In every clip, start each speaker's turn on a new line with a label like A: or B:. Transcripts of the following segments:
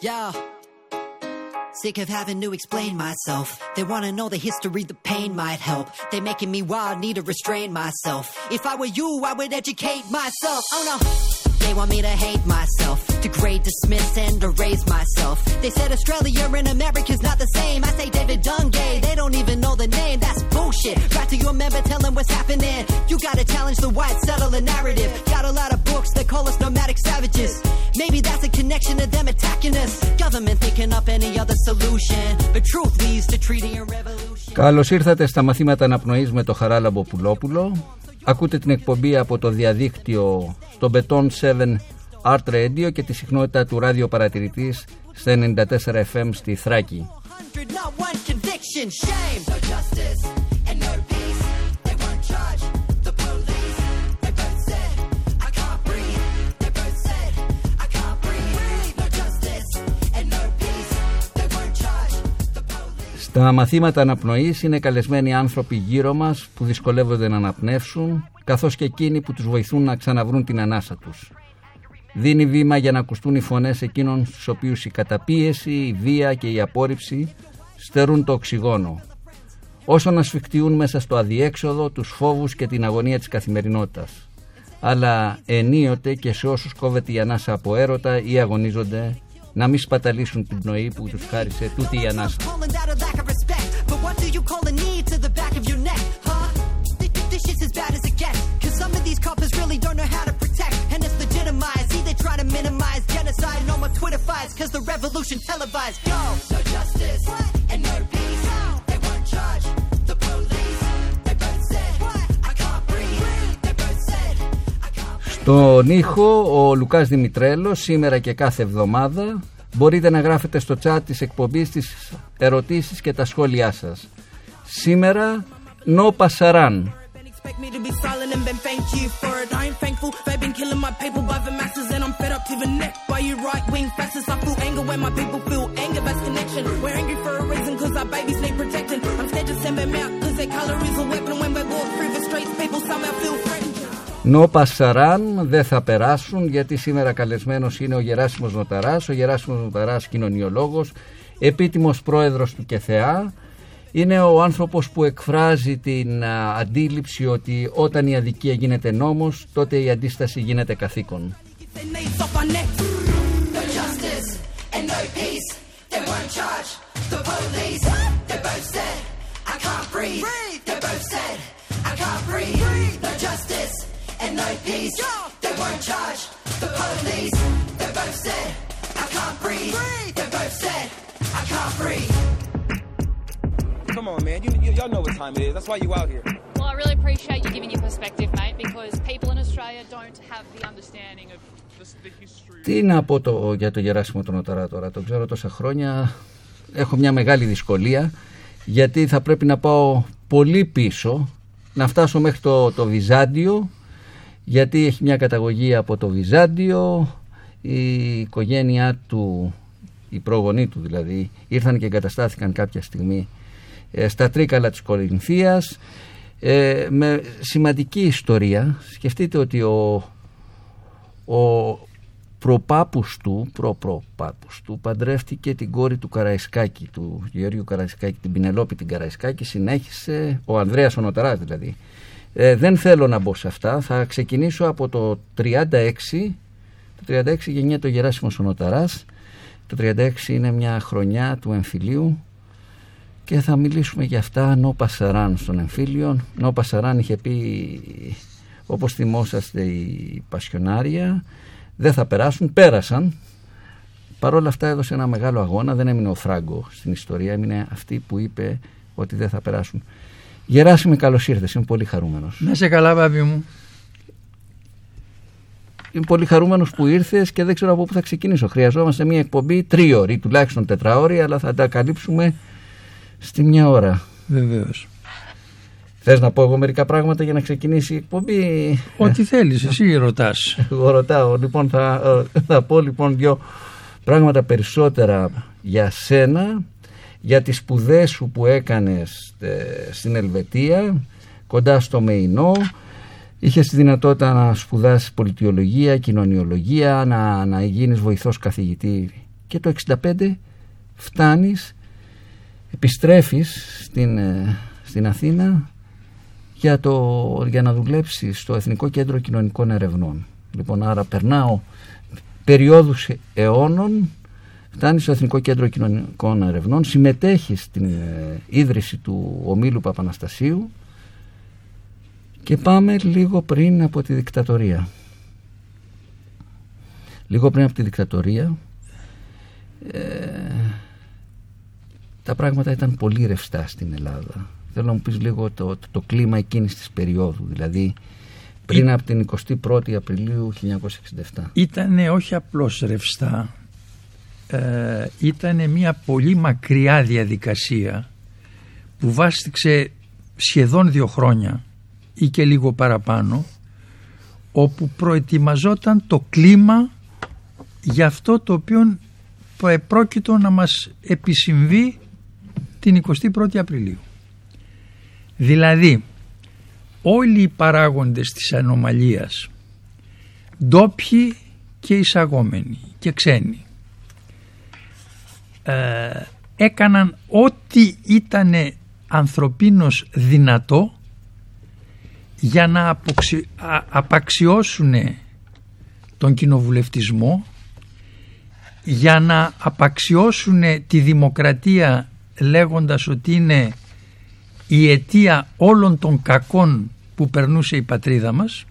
A: Yeah. Sick of having to explain myself. They wanna know the history, the pain might help. They're making me wild, need to restrain myself. If I were you, I would educate myself. Oh no. They want me to hate myself, degrade, dismiss, and erase myself. They said Australia and America's not the same. I say David Dungay, they don't even know the name. That's bullshit. Right to your member, tell them what's happening. You gotta challenge the white settler narrative. Got a lot of books that call us nomadic savages. Maybe that's a connection to them attacking us. Government thinking up any other solution. But truth leads to treaty and revolution.
B: Καλώς ήρθατε στα μαθήματα αναπνοής με το Χαράλαμπο Πουλόπουλο. Ακούτε την εκπομπή από το διαδίκτυο στο Beton 7 Art Radio και τη συχνότητα του ράδιο παρατηρητής στα 94 FM στη Θράκη.
A: 100, not one conviction. Shame. No justice and no peace. They won't charge the police. They both said, I can't breathe. They both said, I can't breathe. No justice and no peace. They won't charge the police.
B: Στα μαθήματα αναπνοής είναι καλεσμένοι άνθρωποι γύρω μας που δυσκολεύονται να αναπνεύσουν καθώς και εκείνοι που τους βοηθούν να ξαναβρούν την ανάσα τους. Δίνει βήμα για να ακουστούν οι φωνές εκείνων στους οποίους η καταπίεση, η βία και η απόρριψη στερούν το οξυγόνο. Όσο να σφιχτιούν μέσα στο αδιέξοδο τους φόβους και την αγωνία της καθημερινότητας. Αλλά ενίοτε και σε όσους κόβεται η ανάσα από έρωτα ή αγωνίζονται να μην σπαταλήσουν την πνοή που τους χάρισε τούτη η ανάσα.
A: Genocide. No more Twitter fights. Cause the revolution televised. Go! No justice and no peace. They won't charge the police. They both said, I can't breathe. They both said, I can't breathe.
B: Στον ήχο ο Λουκάς Δημητρέλος σήμερα και κάθε εβδομάδα μπορείτε να γράφετε στο chat της εκπομπής τις ερωτήσεις και τα σχόλιά σας. Σήμερα Νο Πασαράν.
C: Been expect me to be silent and been thank you for it. I ain't thankful. They've been killing my people by the masses, and I'm fed up to the neck by you right wing fascists. I feel anger when my people feel anger. That's connection. We're angry for a reason, cause our babies need protecting. I'm scared to send them out, cause their color is a weapon. When we walk through the streets, people somehow feel threatened.
B: Νο Πασαράν δεν θα περάσουν γιατί σήμερα καλεσμένος είναι ο Γεράσιμος Νοταράς, ο Γεράσιμος Νοταράς κοινωνιολόγος, επίτιμος πρόεδρος του ΚΕΘΕΑ. Είναι ο άνθρωπος που εκφράζει την α, αντίληψη ότι όταν η αδικία γίνεται νόμος, τότε η αντίσταση γίνεται καθήκον.
C: Get their knees off our necks.
A: No justice and no peace. They won't charge the police. They both said, I can't breathe.
D: Come on, man. You, you, y'all know what time it is. That's why you out here.
E: Well, I really appreciate you giving your perspective, mate, because people in Australia don't have the understanding of the, the history.
B: Τι να πω το, για το Γεράσιμο τον Νοταρά τώρα, τον ξέρω τόσα χρόνια, έχω μια μεγάλη δυσκολία γιατί θα πρέπει να πάω πολύ πίσω, να φτάσω μέχρι το, το Βυζάντιο γιατί έχει μια καταγωγή από το Βυζάντιο, η οικογένειά του, οι προγονεί του δηλαδή, ήρθαν και εγκαταστάθηκαν κάποια στιγμή ε, στα Τρίκαλα της Κορινθίας. Ε, με σημαντική ιστορία. Σκεφτείτε ότι ο, ο προπάπους του, προπροπάπους του, παντρεύτηκε την κόρη του Καραϊσκάκη, του Γεωργίου Καραϊσκάκη, την Πινελόπη την Καραϊσκάκη, συνέχισε, ο Ανδρέας ο Νοταράς δηλαδή. Ε, δεν θέλω να μπω σε αυτά, θα ξεκινήσω από το 36, το 36 γεννιέται ο Γεράσιμος ο Νοταράς, το 36 είναι μια χρονιά του εμφυλίου και θα μιλήσουμε για αυτά Νο Πασαράν στον εμφύλιο. Νο Πασαράν είχε πει, όπως θυμόσαστε η Πασιονάρια, δεν θα περάσουν, πέρασαν. Παρ' όλα αυτά έδωσε ένα μεγάλο αγώνα, δεν έμεινε ο Φράγκο στην ιστορία, έμεινε αυτή που είπε ότι δεν θα περάσουν. Γεράσιμη, καλώς ήρθες, είμαι πολύ χαρούμενος.
F: Να σε καλά, βάβη μου.
B: Είμαι πολύ χαρούμενος που ήρθες και δεν ξέρω από πού θα ξεκινήσω. Χρειαζόμαστε μια εκπομπή τρίωρη, τουλάχιστον τετραώρη, αλλά θα τα καλύψουμε στη μια ώρα.
F: Βεβαίως.
B: Θες να πω εγώ μερικά πράγματα για να ξεκινήσει η εκπομπή;
F: Ό,τι θέλεις, εσύ ρωτάς.
B: Εγώ ρωτάω. Λοιπόν, θα, ε, θα πω λοιπόν δύο πράγματα περισσότερα για σένα, για τις σπουδές σου που έκανες ε, στην Ελβετία, κοντά στο Μεϊνό. Είχες τη δυνατότητα να σπουδάσεις πολιτιολογία, κοινωνιολογία, να, να γίνεις βοηθός καθηγητή και το 65 φτάνεις, επιστρέφεις στην, ε, στην Αθήνα για, το, για να δουλέψεις στο Εθνικό Κέντρο Κοινωνικών Ερευνών. Λοιπόν, άρα περνάω περιόδους αιώνων, φτάνεις στο Εθνικό Κέντρο Κοινωνικών Ερευνών, συμμετέχεις στην ε, ίδρυση του ομίλου Παπαναστασίου και πάμε λίγο πριν από τη δικτατορία. Λίγο πριν από τη δικτατορία ε, τα πράγματα ήταν πολύ ρευστά στην Ελλάδα. Θέλω να μου πεις λίγο το, το, το κλίμα εκείνης της περίοδου, δηλαδή πριν από την 21η Απριλίου 1967.
F: Ήτανε όχι απλώς ρευστά, ε, ήταν μια πολύ μακριά διαδικασία που βάστηξε σχεδόν δύο χρόνια ή και λίγο παραπάνω όπου προετοιμαζόταν το κλίμα για αυτό το οποίο πρόκειτο να μας επισυμβεί την 21η Απριλίου. Δηλαδή όλοι οι παράγοντες της ανομαλίας ντόπιοι και εισαγόμενοι και ξένοι ε, έκαναν ό,τι ήταν ανθρωπίνος δυνατό για να αποξι... απαξιώσουν τον κοινοβουλευτισμό για να απαξιώσουν τη δημοκρατία λέγοντας ότι είναι η αιτία όλων των κακών που περνούσε η πατρίδα μας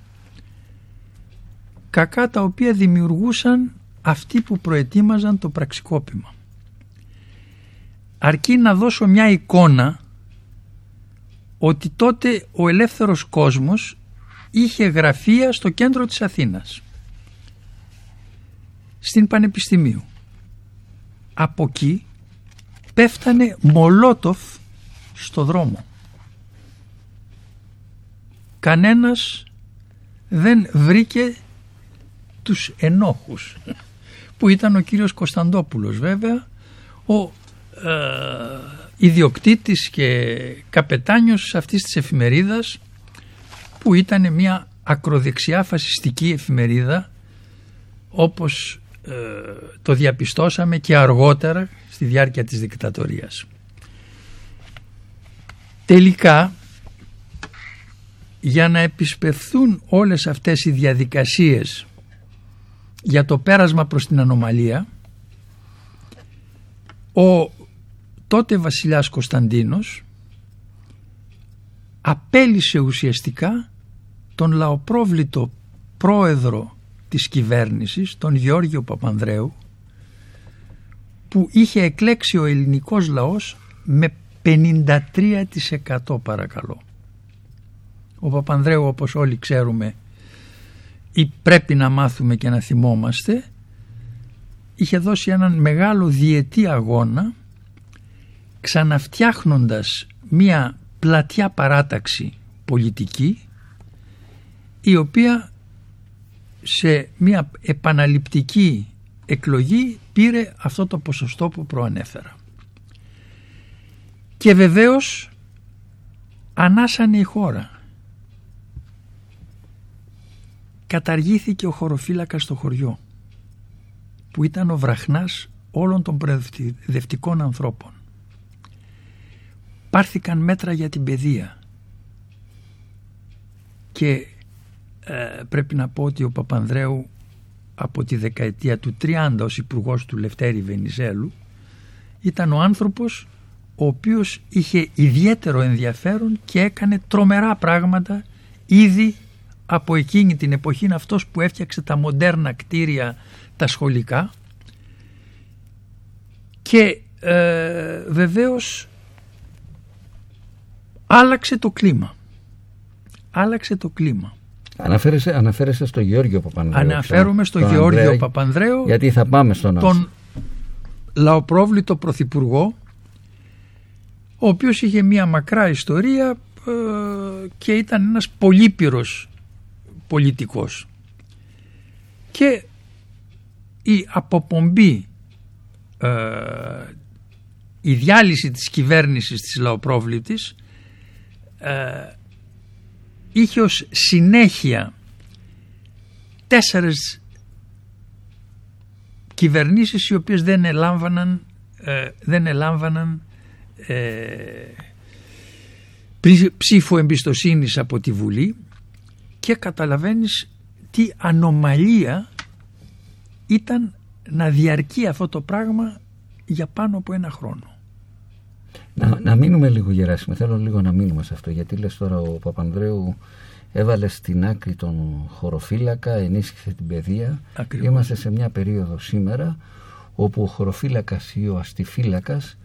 F: κακά τα οποία δημιουργούσαν αυτοί που προετοίμαζαν το πραξικόπημα. Αρκεί να δώσω μια εικόνα ότι τότε ο ελεύθερος κόσμος είχε γραφεία στο κέντρο της Αθήνας στην Πανεπιστημίου. Από εκεί πέφτανε μολότοφ στο δρόμο. Κανένας δεν βρήκε τους ενόχους που ήταν ο κύριος Κωνσταντόπουλος βέβαια ο ε, ιδιοκτήτης και καπετάνιος αυτής της εφημερίδας που ήταν μια ακροδεξιά φασιστική εφημερίδα όπως ε, το διαπιστώσαμε και αργότερα στη διάρκεια της δικτατορίας. Τελικά για να επισπευθούν όλες αυτές οι διαδικασίες για το πέρασμα προς την ανομαλία ο τότε βασιλιάς Κωνσταντίνος απέλησε ουσιαστικά τον λαοπρόβλητο πρόεδρο της κυβέρνησης, τον Γεώργιο Παπανδρέου που είχε εκλέξει ο ελληνικός λαός με 53% παρακαλώ. Ο Παπανδρέου όπως όλοι ξέρουμε ή πρέπει να μάθουμε και να θυμόμαστε είχε δώσει έναν μεγάλο διετή αγώνα ξαναφτιάχνοντας μία πλατιά παράταξη πολιτική η οποία σε μία επαναληπτική εκλογή πήρε αυτό το ποσοστό που προανέφερα. Και βεβαίως ανάσανε η χώρα. Καταργήθηκε ο χωροφύλακας στο χωριό που ήταν ο βραχνάς όλων των προεδευτικών ανθρώπων πάρθηκαν μέτρα για την παιδεία και ε, πρέπει να πω ότι ο Παπανδρέου από τη δεκαετία του 30 ως υπουργός του Λευτέρη Βενιζέλου ήταν ο άνθρωπος ο οποίος είχε ιδιαίτερο ενδιαφέρον και έκανε τρομερά πράγματα ήδη από εκείνη την εποχή είναι αυτός που έφτιαξε τα μοντέρνα κτίρια τα σχολικά και ε, βεβαίως άλλαξε το κλίμα. Άλλαξε το κλίμα.
B: Αναφέρεσαι, αναφέρεσαι στο Γεώργιο Παπανδρέου.
F: Αναφέρομαι στο Γεώργιο Παπανδρέου.
B: Γιατί θα πάμε στον
F: Τον λαοπρόβλητο πρωθυπουργό ο οποίος είχε μία μακρά ιστορία ε, και ήταν ένας πολύπυρος πολιτικός. Και η αποπομπή, ε, η διάλυση της κυβέρνησης της λαοπρόβλητης ε, είχε ως συνέχεια τέσσερες κυβερνήσεις οι οποίες δεν ελάμβαναν, ε, δεν ελάμβαναν ε, ψήφο εμπιστοσύνης από τη Βουλή και καταλαβαίνεις τι ανομαλία ήταν να διαρκεί αυτό το πράγμα για πάνω από ένα χρόνο.
B: Να, να μείνουμε λίγο Γεράσιμο, θέλω λίγο να μείνουμε σε αυτό γιατί λες τώρα ο Παπανδρέου έβαλε στην άκρη τον χωροφύλακα, ενίσχυσε την παιδεία.
F: Ακριβώς.
B: Είμαστε σε μια περίοδο σήμερα όπου ο χωροφύλακας ή ο αστιφύλακας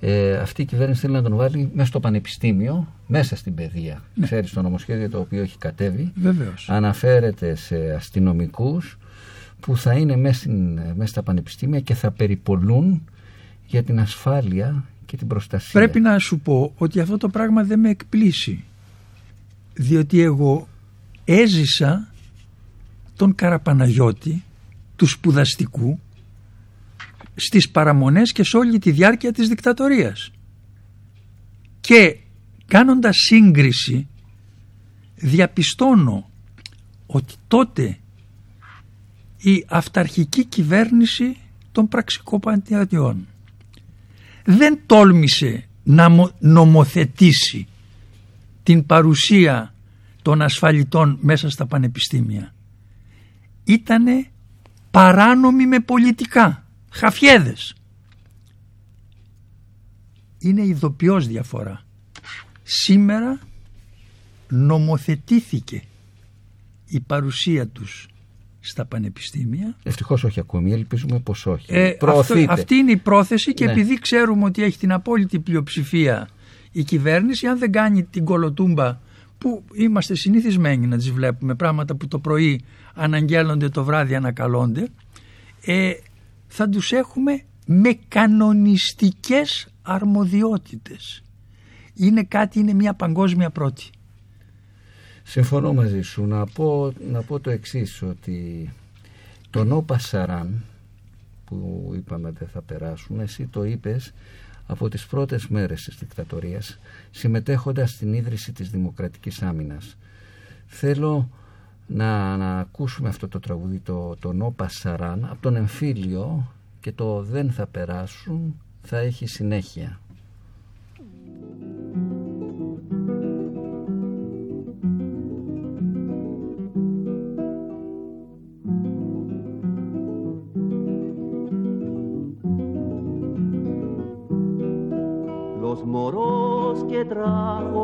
B: ε, αυτή η κυβέρνηση θέλει να τον βάλει μέσα στο πανεπιστήμιο, μέσα στην παιδεία. Ναι. Ξέρεις το νομοσχέδιο το οποίο έχει κατέβει.
F: Βεβαίως.
B: Αναφέρεται σε αστυνομικούς που θα είναι μέσα, στην, μέσα στα πανεπιστήμια και θα περιπολούν για την ασφάλεια και την προστασία.
F: Πρέπει να σου πω ότι αυτό το πράγμα δεν με εκπλήσει. Διότι εγώ έζησα τον Καραπαναγιώτη του σπουδαστικού στις παραμονές και σε όλη τη διάρκεια της δικτατορίας. Και κάνοντας σύγκριση διαπιστώνω ότι τότε η αυταρχική κυβέρνηση των πραξικοπαντιατιών δεν τόλμησε να νομοθετήσει την παρουσία των ασφαλιτών μέσα στα πανεπιστήμια. Ήτανε παράνομη με πολιτικά, χαφιέδες. Είναι ειδοποιώς διαφορά. Σήμερα νομοθετήθηκε η παρουσία τους στα πανεπιστήμια.
B: Ευτυχώς όχι ακόμη, ελπίζουμε πως όχι.
F: Ε, αυτό, αυτή είναι η πρόθεση και ναι. επειδή ξέρουμε ότι έχει την απόλυτη πλειοψηφία η κυβέρνηση, αν δεν κάνει την κολοτούμπα που είμαστε συνηθισμένοι να τις βλέπουμε, πράγματα που το πρωί αναγγέλλονται, το βράδυ ανακαλώνται, ε, θα τους έχουμε με κανονιστικές αρμοδιότητες. Είναι κάτι, είναι μια παγκόσμια πρώτη.
B: Συμφωνώ μαζί σου. Να πω, να πω το εξής ότι το νο Πασαράν που είπαμε δεν θα περάσουν, εσύ το είπες από τις πρώτες μέρες της δικτατορίας συμμετέχοντας στην ίδρυση της Δημοκρατικής Άμυνας. Θέλω να, να ακούσουμε αυτό το τραγούδι το, το Νο Πασαράν από τον εμφύλιο και το «Δεν θα περάσουν» θα έχει συνέχεια.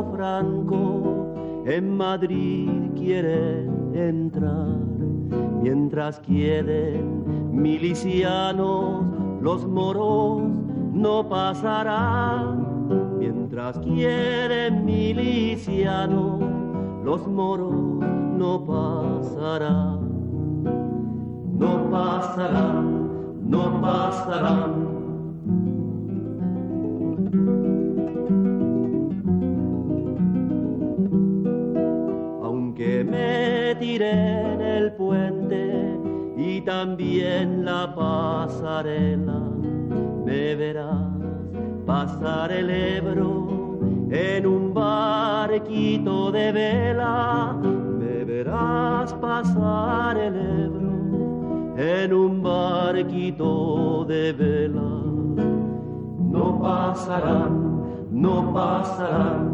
G: Franco, en Madrid quiere entrar, mientras quieren milicianos, los moros no pasarán, mientras quieren milicianos, los moros no pasarán, no pasarán, no pasarán en el puente y también la pasarela. Me verás pasar el Ebro en un barquito de vela. Me verás pasar el Ebro en un barquito de vela. No pasarán, no pasarán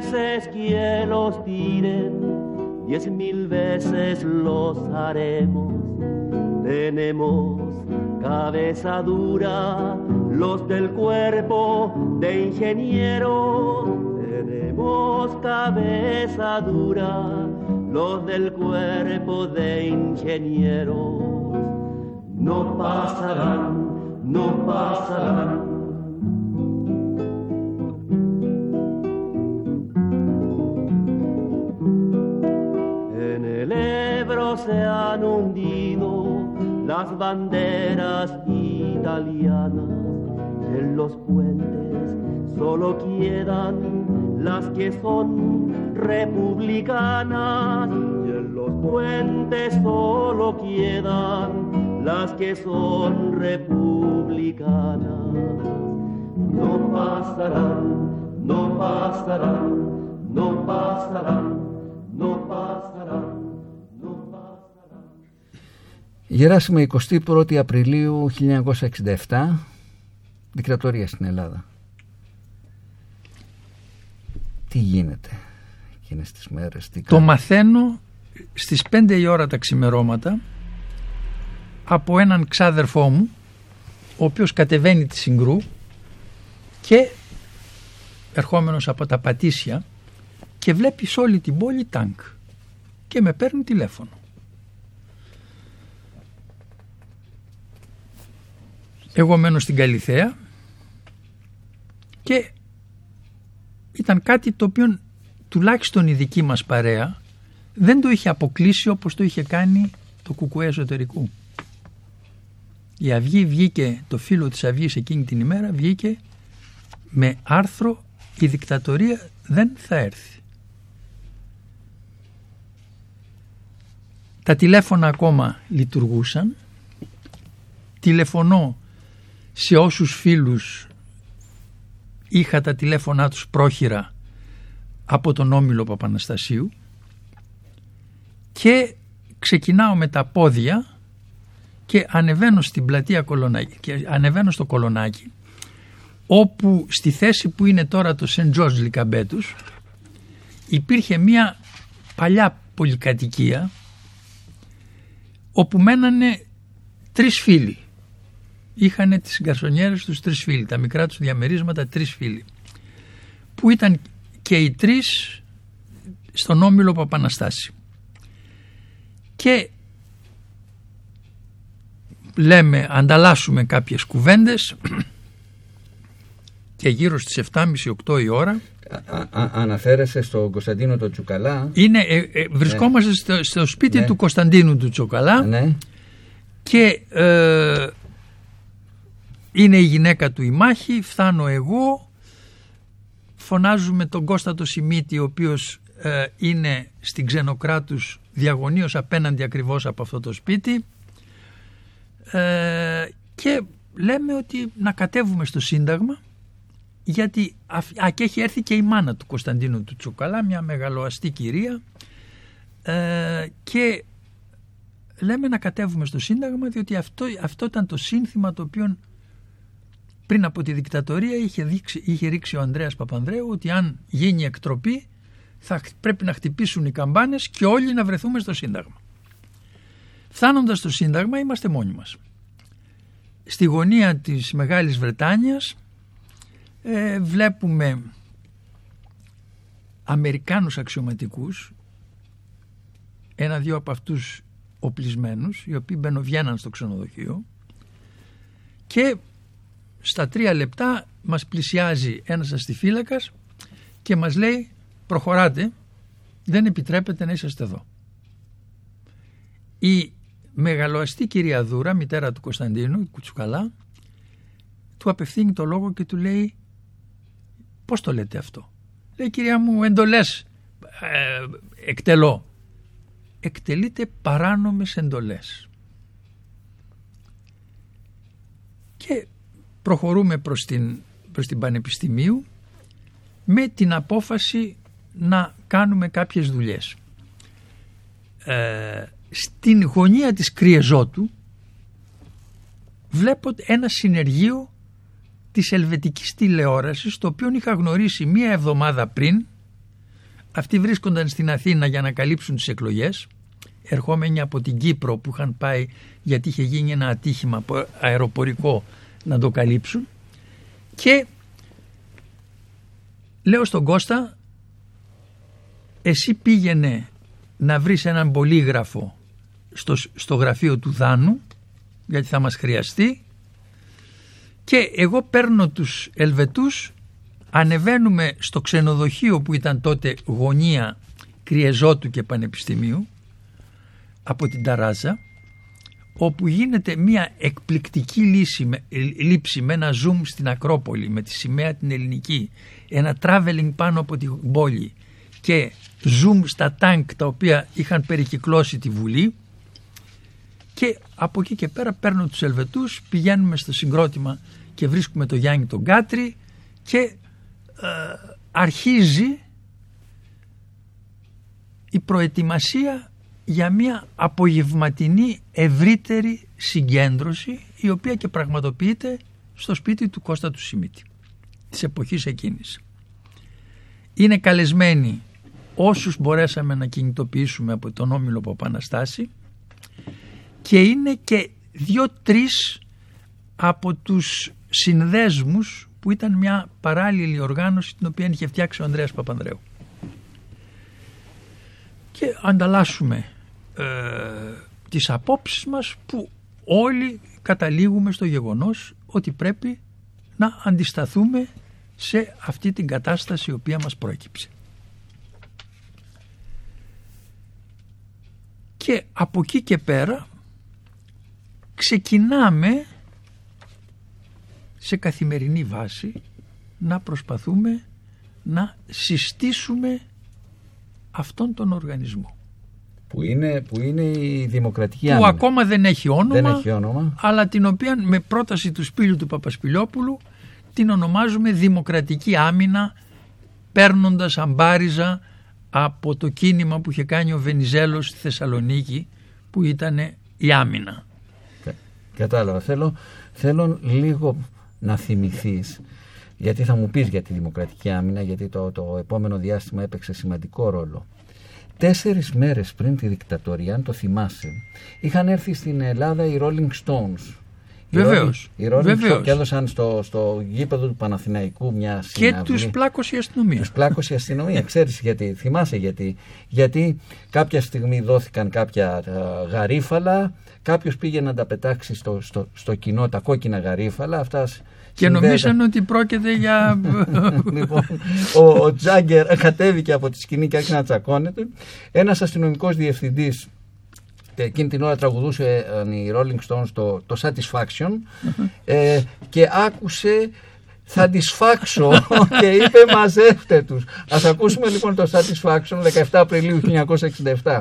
G: veces que los tiren, diez mil veces los haremos. Tenemos cabeza dura, los del cuerpo de ingeniero. Tenemos cabeza dura, los del cuerpo de ingeniero. No pasarán, no pasarán las banderas italianas. En los puentes solo quedan las que son republicanas. Y en los puentes solo quedan las que son republicanas. No pasarán, no pasarán
B: Γεράσιμε 21η Απριλίου 1967, δικτατορία στην Ελλάδα. Τι γίνεται εκείνες τις μέρες, τι
F: Το
B: κάνει.
F: μαθαίνω στις 5 η ώρα τα ξημερώματα από έναν ξάδερφό μου ο οποίος κατεβαίνει τη Συγκρού και ερχόμενος από τα Πατήσια και βλέπει σε όλη την πόλη τάγκ και με παίρνει τηλέφωνο. Εγώ μένω στην Καλιθέα και ήταν κάτι το οποίο τουλάχιστον η δική μας παρέα δεν το είχε αποκλείσει όπως το είχε κάνει το κουκουέ εσωτερικού. Η Αυγή βγήκε, το φίλο της Αυγής εκείνη την ημέρα βγήκε με άρθρο «Η δικτατορία δεν θα έρθει». Τα τηλέφωνα ακόμα λειτουργούσαν. Τηλεφωνώ σε όσους φίλους είχα τα τηλέφωνά τους πρόχειρα από τον Όμιλο Παπαναστασίου και ξεκινάω με τα πόδια και ανεβαίνω στην πλατεία Κολονάκη και ανεβαίνω στο Κολονάκι όπου στη θέση που είναι τώρα το Σεντ Τζόρτζ Λικαμπέτους υπήρχε μια παλιά πολυκατοικία όπου μένανε τρεις φίλοι. Είχανε τις γκαρσονιέρες τους τρεις φίλοι, τα μικρά τους διαμερίσματα τρεις φίλοι. Που ήταν και οι τρεις στον Όμιλο Παπαναστάση. Και λέμε, ανταλλάσσουμε κάποιες κουβέντες και γύρω στις 7.30-8 η ώρα
B: Α, α, αναφέρεσαι στον Κωνσταντίνο τον Τσουκαλά;
F: είναι, ε, ε, βρισκόμαστε στο, στο σπίτι
B: Ναι.
F: του Κωνσταντίνου του Τσοκαλά
B: Ναι.
F: και ε, είναι η γυναίκα του η μάχη, φτάνω εγώ, φωνάζουμε τον Κώστα το Σιμίτη ο οποίος ε, είναι στην Ξενοκράτους διαγωνίως απέναντι ακριβώς από αυτό το σπίτι. Ε, και λέμε ότι να κατέβουμε στο Σύνταγμα γιατί αφ- α, και έχει έρθει και η μάνα του Κωνσταντίνου του Τσουκαλά μια μεγαλοαστή κυρία. Ε, και λέμε να κατέβουμε στο Σύνταγμα διότι αυτό, αυτό ήταν το σύνθημα το οποίο πριν από τη δικτατορία είχε, δείξει, είχε ρίξει ο Ανδρέας Παπανδρέου ότι αν γίνει εκτροπή θα χ- πρέπει να χτυπήσουν οι καμπάνες και όλοι να βρεθούμε στο Σύνταγμα. Φτάνοντας στο Σύνταγμα είμαστε μόνοι μας. Στη γωνία της Μεγάλης Βρετάνιας ε, βλέπουμε Αμερικάνους αξιωματικούς ένα-δύο από αυτούς οπλισμένους οι οποίοι μπαινοβγαίναν στο ξενοδοχείο και στα τρία λεπτά μας πλησιάζει ένας αστιφύλακας και μας λέει προχωράτε δεν επιτρέπεται να είσαστε εδώ. Η μεγαλοαστή κυρία Δούρα, μητέρα του Κωνσταντίνου, Κουτσουκαλά, του απευθύνει το λόγο και του λέει πώς το λέτε αυτό; Λέει κυρία μου εντολές ε, εκτελώ. Εκτελείτε παράνομες εντολές. Και προχωρούμε προς την, προς την Πανεπιστημίου με την απόφαση να κάνουμε κάποιες δουλειές. Ε, στην γωνία της Κριεζότου βλέπω ένα συνεργείο της ελβετικής τηλεόρασης το οποίο είχα γνωρίσει μία εβδομάδα πριν αυτοί βρίσκονταν στην Αθήνα για να καλύψουν τις εκλογές ερχόμενοι από την Κύπρο που είχαν πάει γιατί είχε γίνει ένα ατύχημα απο- αεροπορικό να το καλύψουν. Και λέω στον Κώστα εσύ πήγαινε να βρεις έναν πολύγραφο στο, στο γραφείο του Δάνου γιατί θα μας χρειαστεί και εγώ παίρνω τους Ελβετούς ανεβαίνουμε στο ξενοδοχείο που ήταν τότε γωνία Κριεζότου και Πανεπιστημίου από την Ταράζα όπου γίνεται μια εκπληκτική λύση, με- ε, λήψη με ένα zoom στην Ακρόπολη με τη σημαία την ελληνική ένα traveling πάνω από την πόλη και zoom στα τάγκ τα οποία είχαν περικυκλώσει τη Βουλή. Και από εκεί και πέρα παίρνω τους Ελβετούς πηγαίνουμε στο συγκρότημα και βρίσκουμε το Γιάννη τον Κάτρι και ε, αρχίζει η προετοιμασία για μια απογευματινή ευρύτερη συγκέντρωση η οποία και πραγματοποιείται στο σπίτι του Κώστα του Σιμίτη της εποχής εκείνης. Είναι καλεσμένοι όσους μπορέσαμε να κινητοποιήσουμε από τον Όμιλο Παπαναστάση και είναι και δύο-τρεις από τους συνδέσμους που ήταν μια παράλληλη οργάνωση την οποία είχε φτιάξει ο Ανδρέας Παπανδρέου. Και ανταλλάσσουμε ε, τις απόψεις μας που όλοι καταλήγουμε στο γεγονός ότι πρέπει να αντισταθούμε σε αυτή την κατάσταση η οποία μας πρόκυψε. Και από εκεί και πέρα ξεκινάμε σε καθημερινή βάση να προσπαθούμε να συστήσουμε αυτόν τον οργανισμό.
B: Που είναι, που είναι η δημοκρατική
F: που
B: άμυνα.
F: ακόμα δεν έχει, όνομα,
B: Δεν έχει όνομα.
F: αλλά την οποία με πρόταση του Σπύλου του Παπασπηλιόπουλου την ονομάζουμε δημοκρατική άμυνα παίρνοντας αμπάριζα από το κίνημα που είχε κάνει ο Βενιζέλος στη Θεσσαλονίκη που ήταν η άμυνα.
B: Κα- Κατάλαβα. Θέλω, θέλω λίγο να θυμηθείς γιατί θα μου πεις για τη δημοκρατική άμυνα γιατί το, το επόμενο διάστημα έπαιξε σημαντικό ρόλο. Τέσσερις μέρες πριν τη δικτατορία, αν το θυμάσαι, είχαν έρθει στην Ελλάδα οι Rolling Stones. Οι
F: Βεβαίως,
B: Rolling- Οι Rolling
F: βεβαίως.
B: Stones και έδωσαν στο, στο γήπεδο του Παναθηναϊκού μια
F: Και
B: συναυλή.
F: τους πλάκωσε η αστυνομία.
B: Τους πλάκωσε η αστυνομία. Ξέρεις γιατί, θυμάσαι γιατί. Γιατί κάποια στιγμή δόθηκαν κάποια ε, γαρίφαλα, κάποιος πήγε να τα πετάξει στο, στο, στο κοινό τα κόκκινα γαρίφαλα, αυτά σ-
F: Και
B: συνδέονταν-
F: νομίζαν ότι πρόκειται για...
B: λοιπόν, ο, ο Τζάγκερ κατέβηκε από τη σκηνή και άρχισε να τσακώνεται. Ένας αστυνομικός διευθυντής ε, εκείνη την ώρα τραγουδούσε ε, οι Rolling Stones το, το Satisfaction ε, και άκουσε θα τις φάξω και είπε μαζεύτε τους. Ας ακούσουμε λοιπόν το Satisfaction 17 Απριλίου 1967.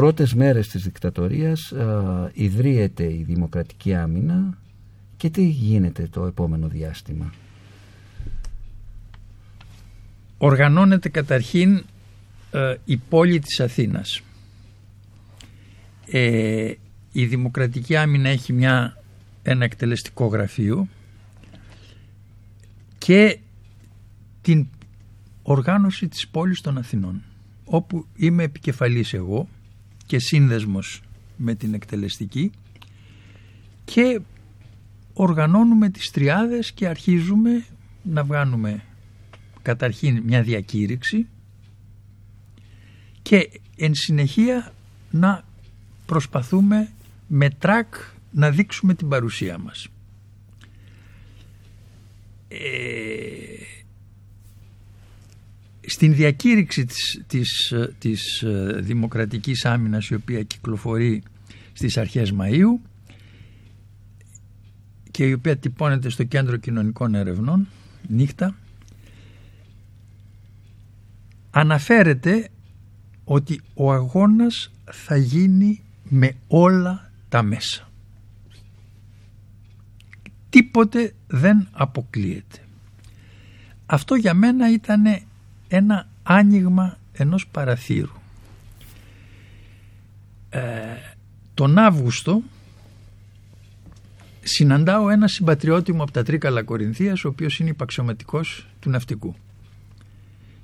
B: Πρώτες μέρες της δικτατορίας α, ιδρύεται η Δημοκρατική Άμυνα και τι γίνεται το επόμενο διάστημα;
F: Οργανώνεται καταρχήν ε, η πόλη της Αθήνας. Ε, η Δημοκρατική Άμυνα έχει μια, ένα εκτελεστικό γραφείο και την οργάνωση της πόλης των Αθηνών όπου είμαι επικεφαλής εγώ και σύνδεσμος με την εκτελεστική και οργανώνουμε τις τριάδες και αρχίζουμε να βγάνουμε καταρχήν μια διακήρυξη και εν συνεχεία να προσπαθούμε με τρακ να δείξουμε την παρουσία μας. Ε, στην διακήρυξη της, της, ε, της ε, δημοκρατικής άμυνας η οποία κυκλοφορεί στις αρχές Μαΐου και η οποία τυπώνεται στο Κέντρο Κοινωνικών Ερευνών νύχτα αναφέρεται ότι ο αγώνας θα γίνει με όλα τα μέσα. Τίποτε δεν αποκλείεται. Αυτό για μένα ήταν ένα άνοιγμα ενός παραθύρου. Ε, τον Αύγουστο συναντάω ένα συμπατριώτη μου από τα Τρίκαλα Κορινθίας ο οποίος είναι υπαξιωματικός του ναυτικού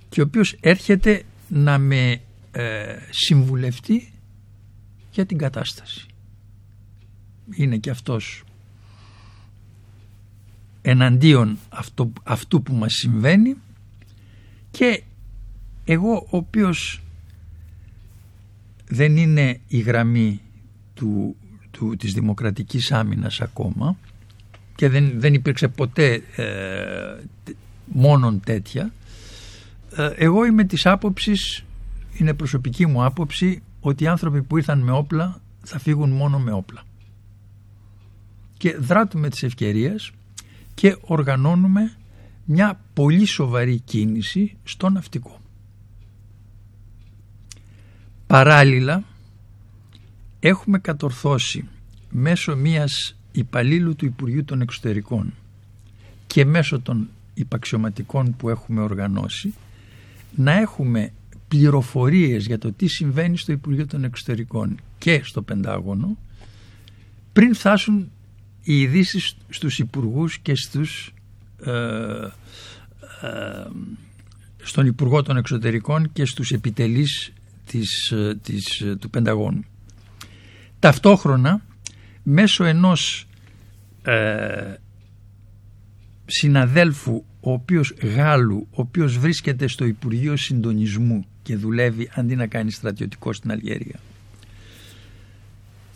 F: και ο οποίος έρχεται να με ε, συμβουλευτεί για την κατάσταση. Είναι και αυτός εναντίον αυτό, αυτού που μας συμβαίνει και εγώ ο οποίος δεν είναι η γραμμή του, του, της δημοκρατικής άμυνας ακόμα και δεν, δεν υπήρξε ποτέ ε, μόνον τέτοια ε, εγώ είμαι της άποψης είναι προσωπική μου άποψη ότι οι άνθρωποι που ήρθαν με όπλα θα φύγουν μόνο με όπλα. Και δράτουμε τις ευκαιρίες και οργανώνουμε μια πολύ σοβαρή κίνηση στο ναυτικό. Παράλληλα έχουμε κατορθώσει μέσω μιας υπαλλήλου του Υπουργείου των Εξωτερικών και μέσω των υπαξιωματικών που έχουμε οργανώσει να έχουμε πληροφορίες για το τι συμβαίνει στο Υπουργείο των Εξωτερικών και στο Πεντάγωνο πριν φτάσουν οι ειδήσεις στους υπουργούς και στους ε, ε, στον Υπουργό των Εξωτερικών και στους επιτελείς της, ε, της, ε, του Πενταγώνου. Ταυτόχρονα μέσω ενός ε, συναδέλφου ο οποίος Γάλλου, ο οποίος βρίσκεται στο Υπουργείο Συντονισμού και δουλεύει αντί να κάνει στρατιωτικό στην Αλγερία.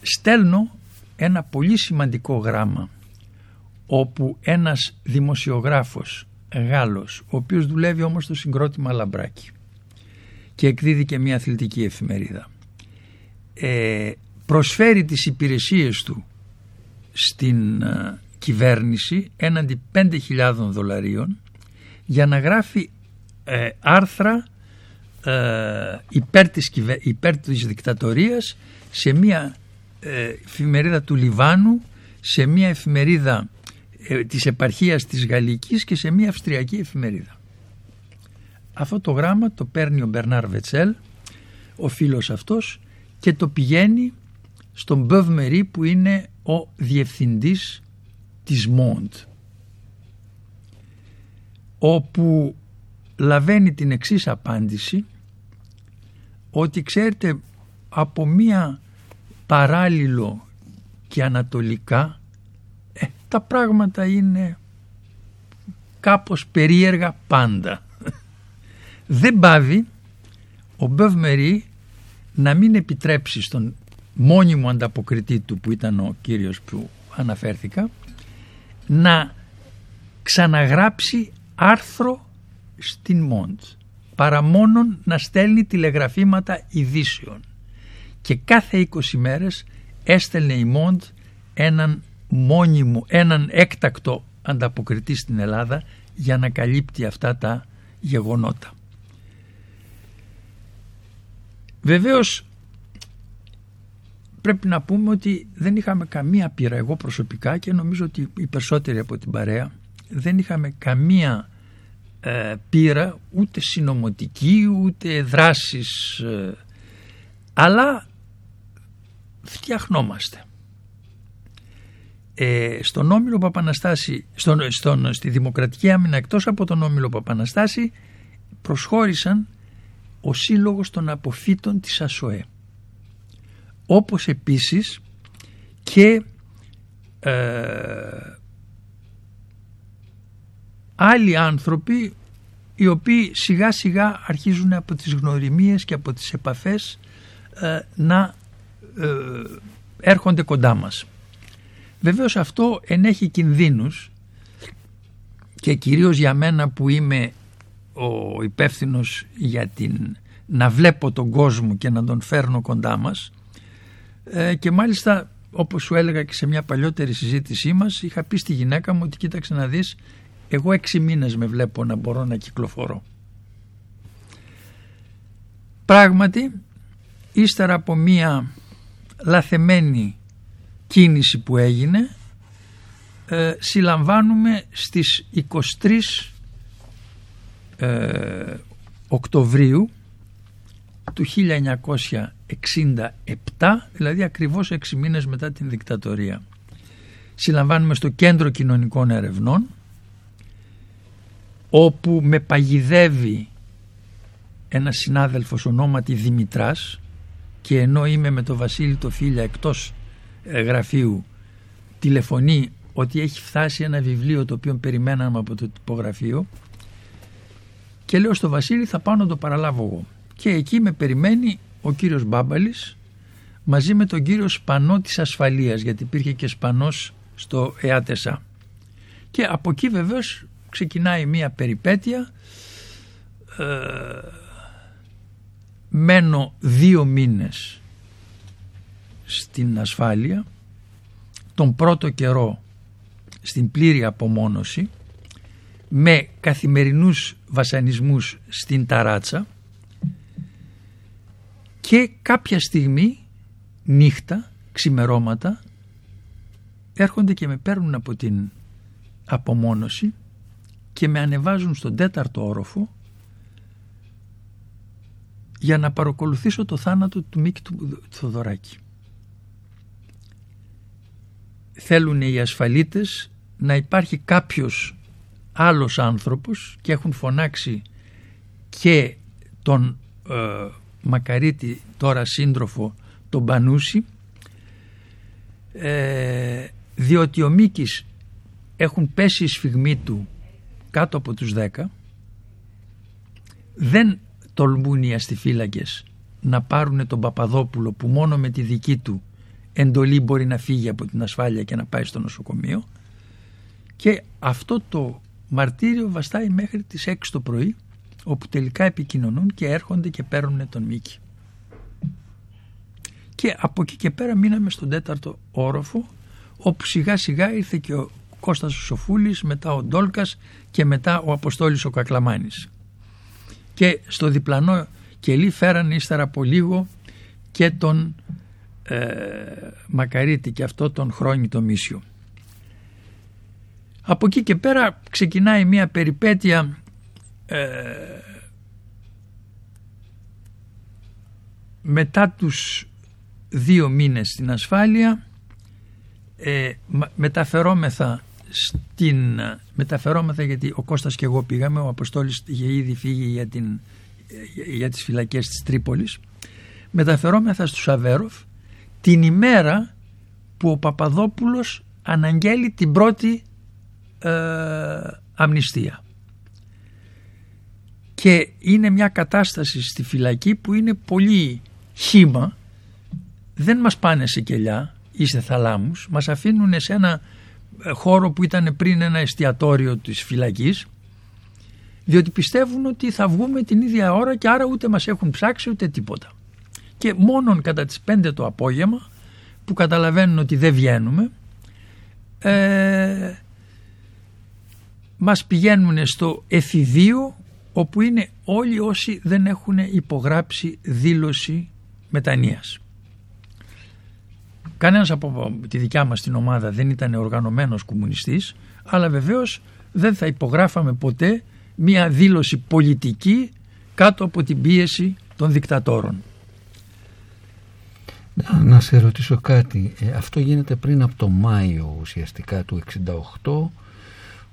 F: Στέλνω ένα πολύ σημαντικό γράμμα όπου ένας δημοσιογράφος Γάλλος, ο οποίος δουλεύει όμως στο συγκρότημα Λαμπράκη και εκδίδει και μια αθλητική εφημερίδα, ε, προσφέρει τις υπηρεσίες του στην ε, κυβέρνηση έναντι 5.000 δολαρίων για να γράφει ε, άρθρα ε, υπέρ, της, υπέρ της δικτατορίας σε μια ε, εφημερίδα του Λιβάνου, σε μια εφημερίδα ε, της επαρχίας της Γαλλικής και σε μια αυστριακή εφημερίδα. Αυτό το γράμμα το παίρνει ο Μπερνάρ Βετσέλ, ο φίλος αυτός και το πηγαίνει στον Μπεβ Μερί που είναι ο διευθυντής της Μόντ όπου λαβαίνει την εξής απάντηση ότι ξέρετε από μία παράλληλο και ανατολικά ε, τα πράγματα είναι κάπως περίεργα πάντα. Δεν πάβει ο Μπεβ να μην επιτρέψει στον μόνιμο ανταποκριτή του που ήταν ο κύριος που αναφέρθηκα να ξαναγράψει άρθρο στην Μόντς παρά μόνον να στέλνει τηλεγραφήματα ειδήσεων και κάθε 20 μέρες έστελνε η Μόντς έναν μόνιμο, έναν έκτακτο ανταποκριτή στην Ελλάδα για να καλύπτει αυτά τα γεγονότα. Βεβαίως πρέπει να πούμε ότι δεν είχαμε καμία πείρα εγώ προσωπικά και νομίζω ότι οι περισσότεροι από την παρέα δεν είχαμε καμία ε, πείρα ούτε συνομωτική ούτε δράσεις ε, αλλά φτιαχνόμαστε. Ε, στον Όμιλο Παπαναστάση, στον, στον, στη Δημοκρατική Άμυνα εκτός από τον Όμιλο Παπαναστάση προσχώρησαν ο Σύλλογος των Αποφύτων της ΑΣΟΕ. Όπως επίσης και ε, άλλοι άνθρωποι οι οποίοι σιγά σιγά αρχίζουν από τις γνωριμίες και από τις επαφές ε, να ε, έρχονται κοντά μας. Βεβαίως αυτό ενέχει κινδύνους και κυρίως για μένα που είμαι ο υπεύθυνος για την να βλέπω τον κόσμο και να τον φέρνω κοντά μας ε, και μάλιστα όπως σου έλεγα και σε μια παλιότερη συζήτησή μας είχα πει στη γυναίκα μου ότι κοίταξε να δεις εγώ έξι μήνες με βλέπω να μπορώ να κυκλοφορώ. Πράγματι ύστερα από μια λαθεμένη κίνηση που έγινε ε, συλλαμβάνουμε στις 23 ε, Οκτωβρίου του 1967 δηλαδή ακριβώς 6 μήνες μετά την δικτατορία. Συλλαμβάνουμε στο κέντρο κοινωνικών ερευνών όπου με παγιδεύει ένας συνάδελφος ονόματι Δημητράς και ενώ είμαι με τον Βασίλη το Φίλια εκτός ε, γραφείου τηλεφωνεί ότι έχει φτάσει ένα βιβλίο το οποίο περιμέναμε από το τυπογραφείο και λέω στο Βασίλη θα πάω να το παραλάβω εγώ και εκεί με περιμένει ο κύριος Μπάμπαλης μαζί με τον κύριο Σπανό της ασφαλείας γιατί υπήρχε και Σπανός στο ΕΑΤΕΣΑ. Και από εκεί βεβαίως ξεκινάει μια περιπέτεια ε, μένω δύο μήνες στην ασφάλεια τον πρώτο καιρό στην πλήρη απομόνωση με καθημερινούς βασανισμούς στην ταράτσα και κάποια στιγμή νύχτα, ξημερώματα έρχονται και με παίρνουν από την απομόνωση και με ανεβάζουν στον τέταρτο όροφο για να παρακολουθήσω το θάνατο του Μίκη του Θοδωράκη. Θέλουν οι ασφαλίτες να υπάρχει κάποιος άλλος άνθρωπος και έχουν φωνάξει και τον ε, Μακαρίτη τώρα σύντροφο τον Πανούση ε, διότι ο Μίκης έχουν πέσει η σφιγμή του κάτω από τους 10 δεν τολμούν οι αστιφύλακες να πάρουν τον Παπαδόπουλο που μόνο με τη δική του εντολή μπορεί να φύγει από την ασφάλεια και να πάει στο νοσοκομείο και αυτό το μαρτύριο βαστάει μέχρι τις 6 το πρωί όπου τελικά επικοινωνούν και έρχονται και παίρνουν τον Μίκη. Και από εκεί και πέρα μείναμε στον τέταρτο όροφο όπου σιγά σιγά ήρθε και ο Κώστας ο Σοφούλης, μετά ο Ντόλκας και μετά ο Αποστόλης ο Κακλαμάνης. Και στο διπλανό κελί φέραν ύστερα από λίγο και τον ε, Μακαρίτη και αυτό τον Χρόνιτο Μίσιο. Από εκεί και πέρα ξεκινάει μια περιπέτεια ε, μετά τους δύο μήνες στην ασφάλεια ε, μεταφερόμεθα στην μεταφερόμεθα γιατί ο Κώστας και εγώ πήγαμε ο Αποστόλης είχε ήδη φύγει για, την, για τις φυλακές της Τρίπολης μεταφερόμεθα στους Αβέροφ την ημέρα που ο Παπαδόπουλος αναγγέλει την πρώτη ε, αμνηστία. Και είναι μια κατάσταση στη φυλακή που είναι πολύ χήμα δεν μας πάνε σε κελιά ή σε θαλάμους. Μας αφήνουν σε ένα ε, χώρο που ήταν πριν ένα εστιατόριο της φυλακής διότι πιστεύουν ότι θα βγούμε την ίδια ώρα και άρα ούτε μας έχουν ψάξει ούτε τίποτα και μόνον κατά τις 5 το απόγευμα που καταλαβαίνουν ότι δεν βγαίνουμε ε, μας πηγαίνουν στο εφηδείο όπου είναι όλοι όσοι δεν έχουν υπογράψει δήλωση μετανοίας. Κανένας από τη δικιά μας την ομάδα δεν ήταν οργανωμένος κομμουνιστής αλλά βεβαίως δεν θα υπογράφαμε ποτέ μία δήλωση πολιτική κάτω από την πίεση των δικτατόρων.
B: Να, να σε ρωτήσω κάτι. Ε, αυτό γίνεται πριν από το Μάιο ουσιαστικά του 68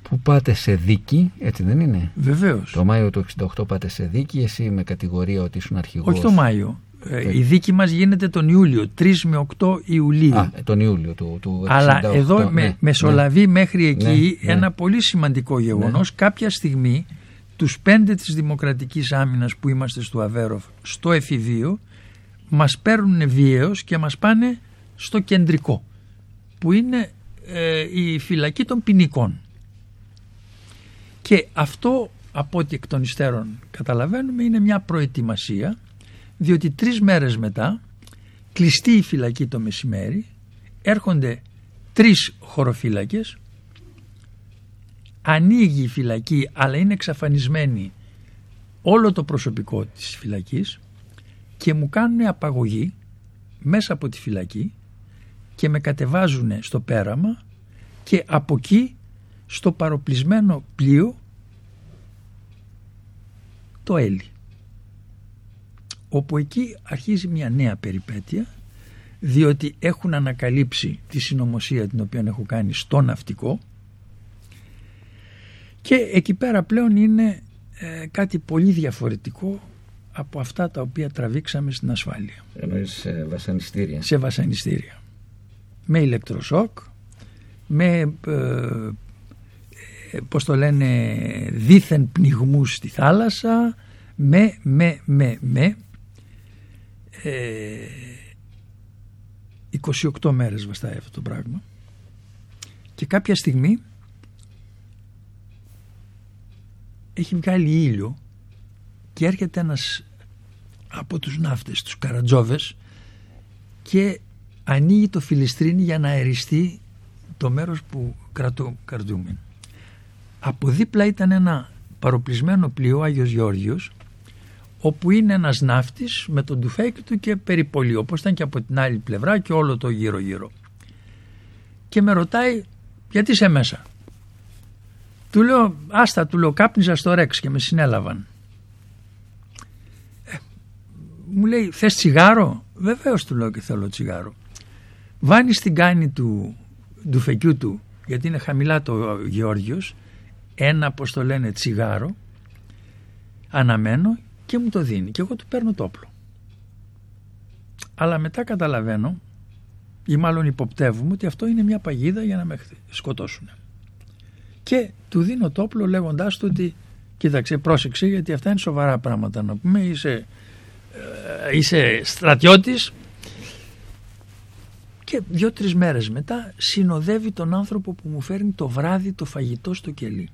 B: που πάτε σε δίκη, έτσι δεν είναι;
F: Βεβαίως.
B: Το Μάιο του 68 πάτε σε δίκη, εσύ με κατηγορία ότι ήσουν αρχηγός.
F: Όχι το Μάιο. Ε, η δίκη μας γίνεται τον Ιούλιο, 3 με 8 Ιουλίου.
B: Α, τον Ιούλιο του, του 68.
F: Αλλά εδώ
B: ναι,
F: με, μεσολαβεί
B: ναι.
F: μέχρι εκεί
B: Ναι, ναι.
F: ένα πολύ σημαντικό γεγονός. Κάποια στιγμή τους πέντε της Δημοκρατικής Άμυνας που είμαστε στο Αβέροφ, στο εφηβείο, μας παίρνουν βίαιος και μας πάνε στο κεντρικό, που είναι ε, η φυλακή των ποινικών. Και αυτό από ό,τι εκ των υστέρων καταλαβαίνουμε είναι μια προετοιμασία διότι τρεις μέρες μετά κλειστεί η φυλακή το μεσημέρι έρχονται τρεις χωροφύλακες ανοίγει η φυλακή αλλά είναι εξαφανισμένη όλο το προσωπικό της φυλακής και μου κάνουν απαγωγή μέσα από τη φυλακή και με κατεβάζουν στο πέραμα και από εκεί στο παροπλισμένο πλοίο το Έλλη. Όπου εκεί αρχίζει μια νέα περιπέτεια διότι έχουν ανακαλύψει τη συνωμοσία την οποία έχω κάνει στο ναυτικό και εκεί πέρα πλέον είναι ε, κάτι πολύ διαφορετικό από αυτά τα οποία τραβήξαμε στην ασφάλεια.
B: Εννοείς σε βασανιστήρια.
F: Σε βασανιστήρια. Με ηλεκτροσόκ, με ε, ε, πώς το λένε δίθεν πνιγμούς στη θάλασσα, με, με, με, με. Ε, 28 μέρες βαστάει αυτό το πράγμα και κάποια στιγμή έχει βγάλει ήλιο και έρχεται ένας από τους ναύτες, τους καρατζόβες και ανοίγει το φιλιστρίνι για να αεριστεί το μέρος που κρατού, κρατούμε. Από δίπλα ήταν ένα παροπλισμένο πλοίο Άγιος Γεώργιος όπου είναι ένας ναύτης με τον τουφέκι του και περιπολεί όπως ήταν και από την άλλη πλευρά και όλο το γύρω γύρω. Και με ρωτάει γιατί είσαι μέσα; Του λέω άστα του λέω κάπνιζα στο ρεξ και με συνέλαβαν. Ε, μου λέει θες τσιγάρο; Βεβαίως του λέω και θέλω τσιγάρο. Βάνει στην κάνη του ντουφεκιού του γιατί είναι χαμηλά το Γεώργιος ένα πως το λένε τσιγάρο αναμένω και μου το δίνει και εγώ του παίρνω το όπλο. Αλλά μετά καταλαβαίνω ή μάλλον υποπτεύουμε ότι αυτό είναι μια παγίδα για να με σκοτώσουν. Και του δίνω το όπλο λέγοντάς του ότι κοίταξε πρόσεξε γιατί αυτά είναι σοβαρά πράγματα να πούμε είσαι, ε, είσαι στρατιώτης και δύο-τρεις μέρες μετά συνοδεύει τον άνθρωπο που μου φέρνει το βράδυ το φαγητό στο κελί.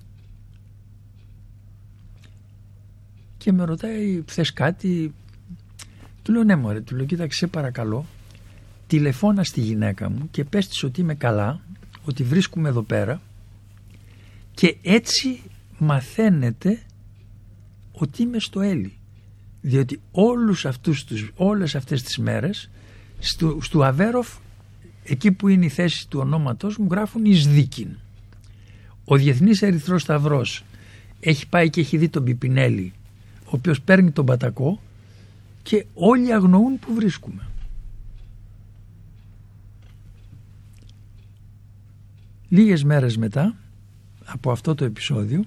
F: και με ρωτάει θες κάτι; Του λέω ναι μωρέ του λέω κοίταξε σε παρακαλώ τηλεφώνα στη γυναίκα μου και πες της ότι είμαι καλά ότι βρίσκουμε εδώ πέρα και έτσι μαθαίνετε ότι είμαι στο Έλλη διότι όλους αυτούς τους, όλες αυτές τις μέρες στο, στο Αβέροφ εκεί που είναι η θέση του ονόματός μου γράφουν εις δίκην ο Διεθνής Ερυθρός Σταυρός έχει πάει και έχει δει τον Πιπινέλη ο οποίος παίρνει τον πατακό και όλοι αγνοούν που βρίσκουμε. Λίγες μέρες μετά από αυτό το επεισόδιο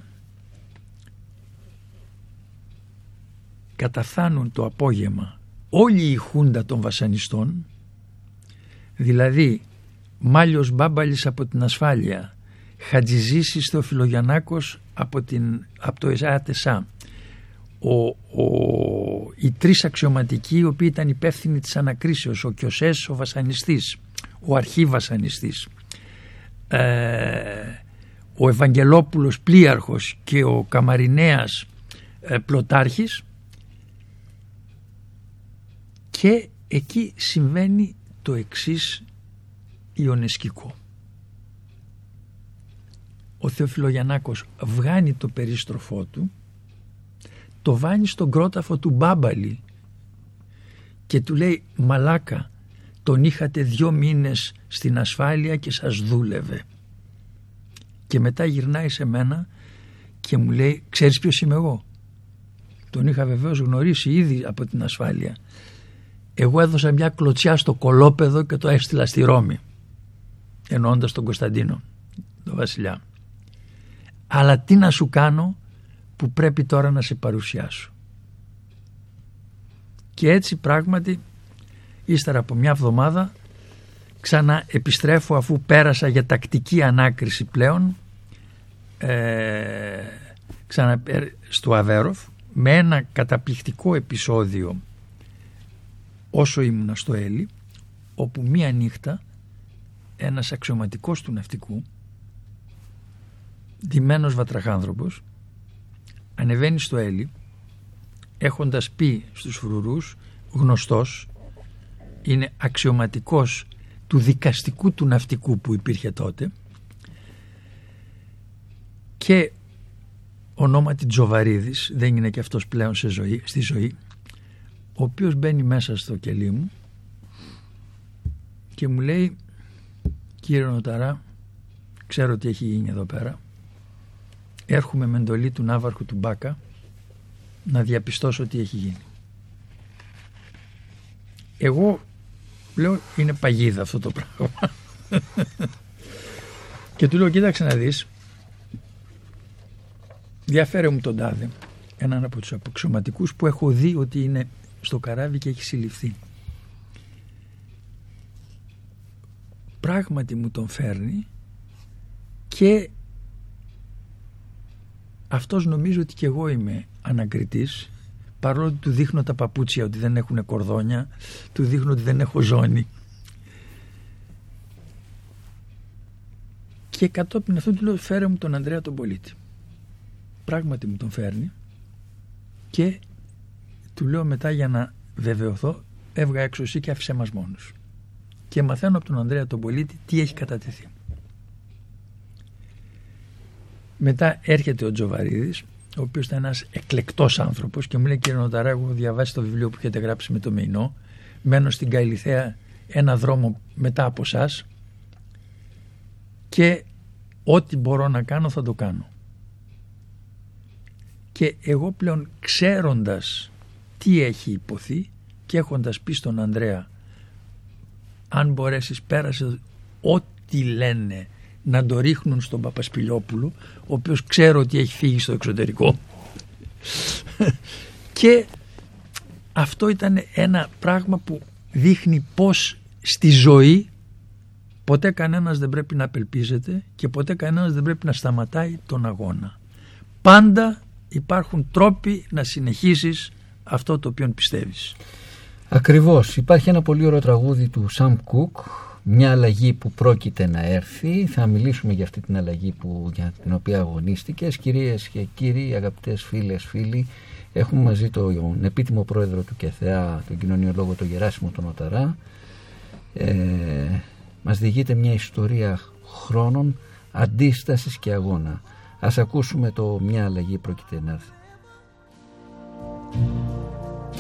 F: καταφθάνουν το απόγευμα όλη η χούντα των βασανιστών δηλαδή Μάλιος Μπάμπαλης από την ασφάλεια Χατζιζήσης Θεοφιλογιαννάκος από, την, από το ΕΣΑΤΕΣΑ ο, ο, οι τρεις αξιωματικοί οι οποίοι ήταν υπεύθυνοι της ανακρίσεως ο Κιωσές ο βασανιστής ο αρχίβασανιστής ε, ο Ευαγγελόπουλος πλοίαρχος και ο Καμαρινέας ε, πλωτάρχης και εκεί συμβαίνει το εξής ιονεσκικό ο Θεοφιλογιαννάκος βγάνει το περίστροφό του το βάνει στον κρόταφο του Μπάμπαλη και του λέει «Μαλάκα, τον είχατε δυο μήνες στην ασφάλεια και σας δούλευε». Και μετά γυρνάει σε μένα και μου λέει «Ξέρεις ποιος είμαι εγώ». Τον είχα βεβαίως γνωρίσει ήδη από την ασφάλεια. Εγώ έδωσα μια κλωτσιά στο κολόπεδο και το έστειλα στη Ρώμη εννοώντας τον Κωνσταντίνο, τον βασιλιά. Αλλά τι να σου κάνω που πρέπει τώρα να σε παρουσιάσω. Και έτσι πράγματι ύστερα από μια εβδομάδα ξανά επιστρέφω αφού πέρασα για τακτική ανάκριση πλέον ε, ξανά στο Αβέροφ με ένα καταπληκτικό επεισόδιο όσο ήμουνα στο Έλλη όπου μία νύχτα ένας αξιωματικός του ναυτικού ντυμένος βατραχάνθρωπος ανεβαίνει στο Έλλη έχοντας πει στους φρουρούς γνωστός είναι αξιωματικός του δικαστικού του ναυτικού που υπήρχε τότε και ονόματι Τζοβαρίδης δεν είναι και αυτός πλέον σε ζωή, στη ζωή ο οποίος μπαίνει μέσα στο κελί μου και μου λέει κύριε Νοταρά ξέρω τι έχει γίνει εδώ πέρα. Έρχομαι με εντολή του Ναύαρχου του Μπάκα να διαπιστώσω τι έχει γίνει εγώ λέω είναι παγίδα αυτό το πράγμα και του λέω κοίταξε να δεις. Διαφέρε μου τον τάδε έναν από τους αποξωματικούς που έχω δει ότι είναι στο καράβι και έχει συλληφθεί. Πράγματι μου τον φέρνει και αυτός νομίζει ότι και εγώ είμαι ανακριτής παρόλο ότι του δείχνω τα παπούτσια ότι δεν έχουν κορδόνια του δείχνω ότι δεν έχω ζώνη. Και κατόπιν αυτού του λέω φέρε μου τον Ανδρέα τον πολίτη πράγματι μου τον φέρνει και του λέω μετά για να βεβαιωθώ έβγα έξω εσύ και άφησέ μας μόνους και μαθαίνω από τον Ανδρέα τον πολίτη τι έχει κατατεθεί μετά έρχεται ο Τζοβαρίδης ο οποίος ήταν ένας εκλεκτός άνθρωπος και μου λέει: Κύριε Νοταρά, έχω διαβάσει το βιβλίο που έχετε γράψει με το Μεϊνό. Μένω στην Καηλιθέα ένα δρόμο μετά από εσά και ό,τι μπορώ να κάνω θα το κάνω. Και εγώ πλέον ξέροντας τι έχει υποθεί και έχοντας πει στον Ανδρέα αν μπορέσεις πέρασε ό,τι λένε να το ρίχνουν στον Παπασπιλιόπουλο ο οποίος ξέρω ότι έχει φύγει στο εξωτερικό και αυτό ήταν ένα πράγμα που δείχνει πως στη ζωή ποτέ κανένας δεν πρέπει να απελπίζεται και ποτέ κανένας δεν πρέπει να σταματάει τον αγώνα. Πάντα υπάρχουν τρόποι να συνεχίσεις αυτό το οποίο πιστεύεις.
B: Ακριβώς. Υπάρχει ένα πολύ ωραίο τραγούδι του Σαμ Κουκ μια αλλαγή που πρόκειται να έρθει. Θα μιλήσουμε για αυτή την αλλαγή που, για την οποία αγωνίστηκες. Κυρίες και κύριοι, αγαπητές φίλες, φίλοι, έχουμε μαζί τον επίτιμο πρόεδρο του ΚΕΘΕΑ, τον κοινωνιολόγο τον Γεράσιμο τον Οταρά. Ε, μας διηγείται μια ιστορία χρόνων αντίστασης και αγώνα. Ας ακούσουμε το «Μια αλλαγή πρόκειται να έρθει».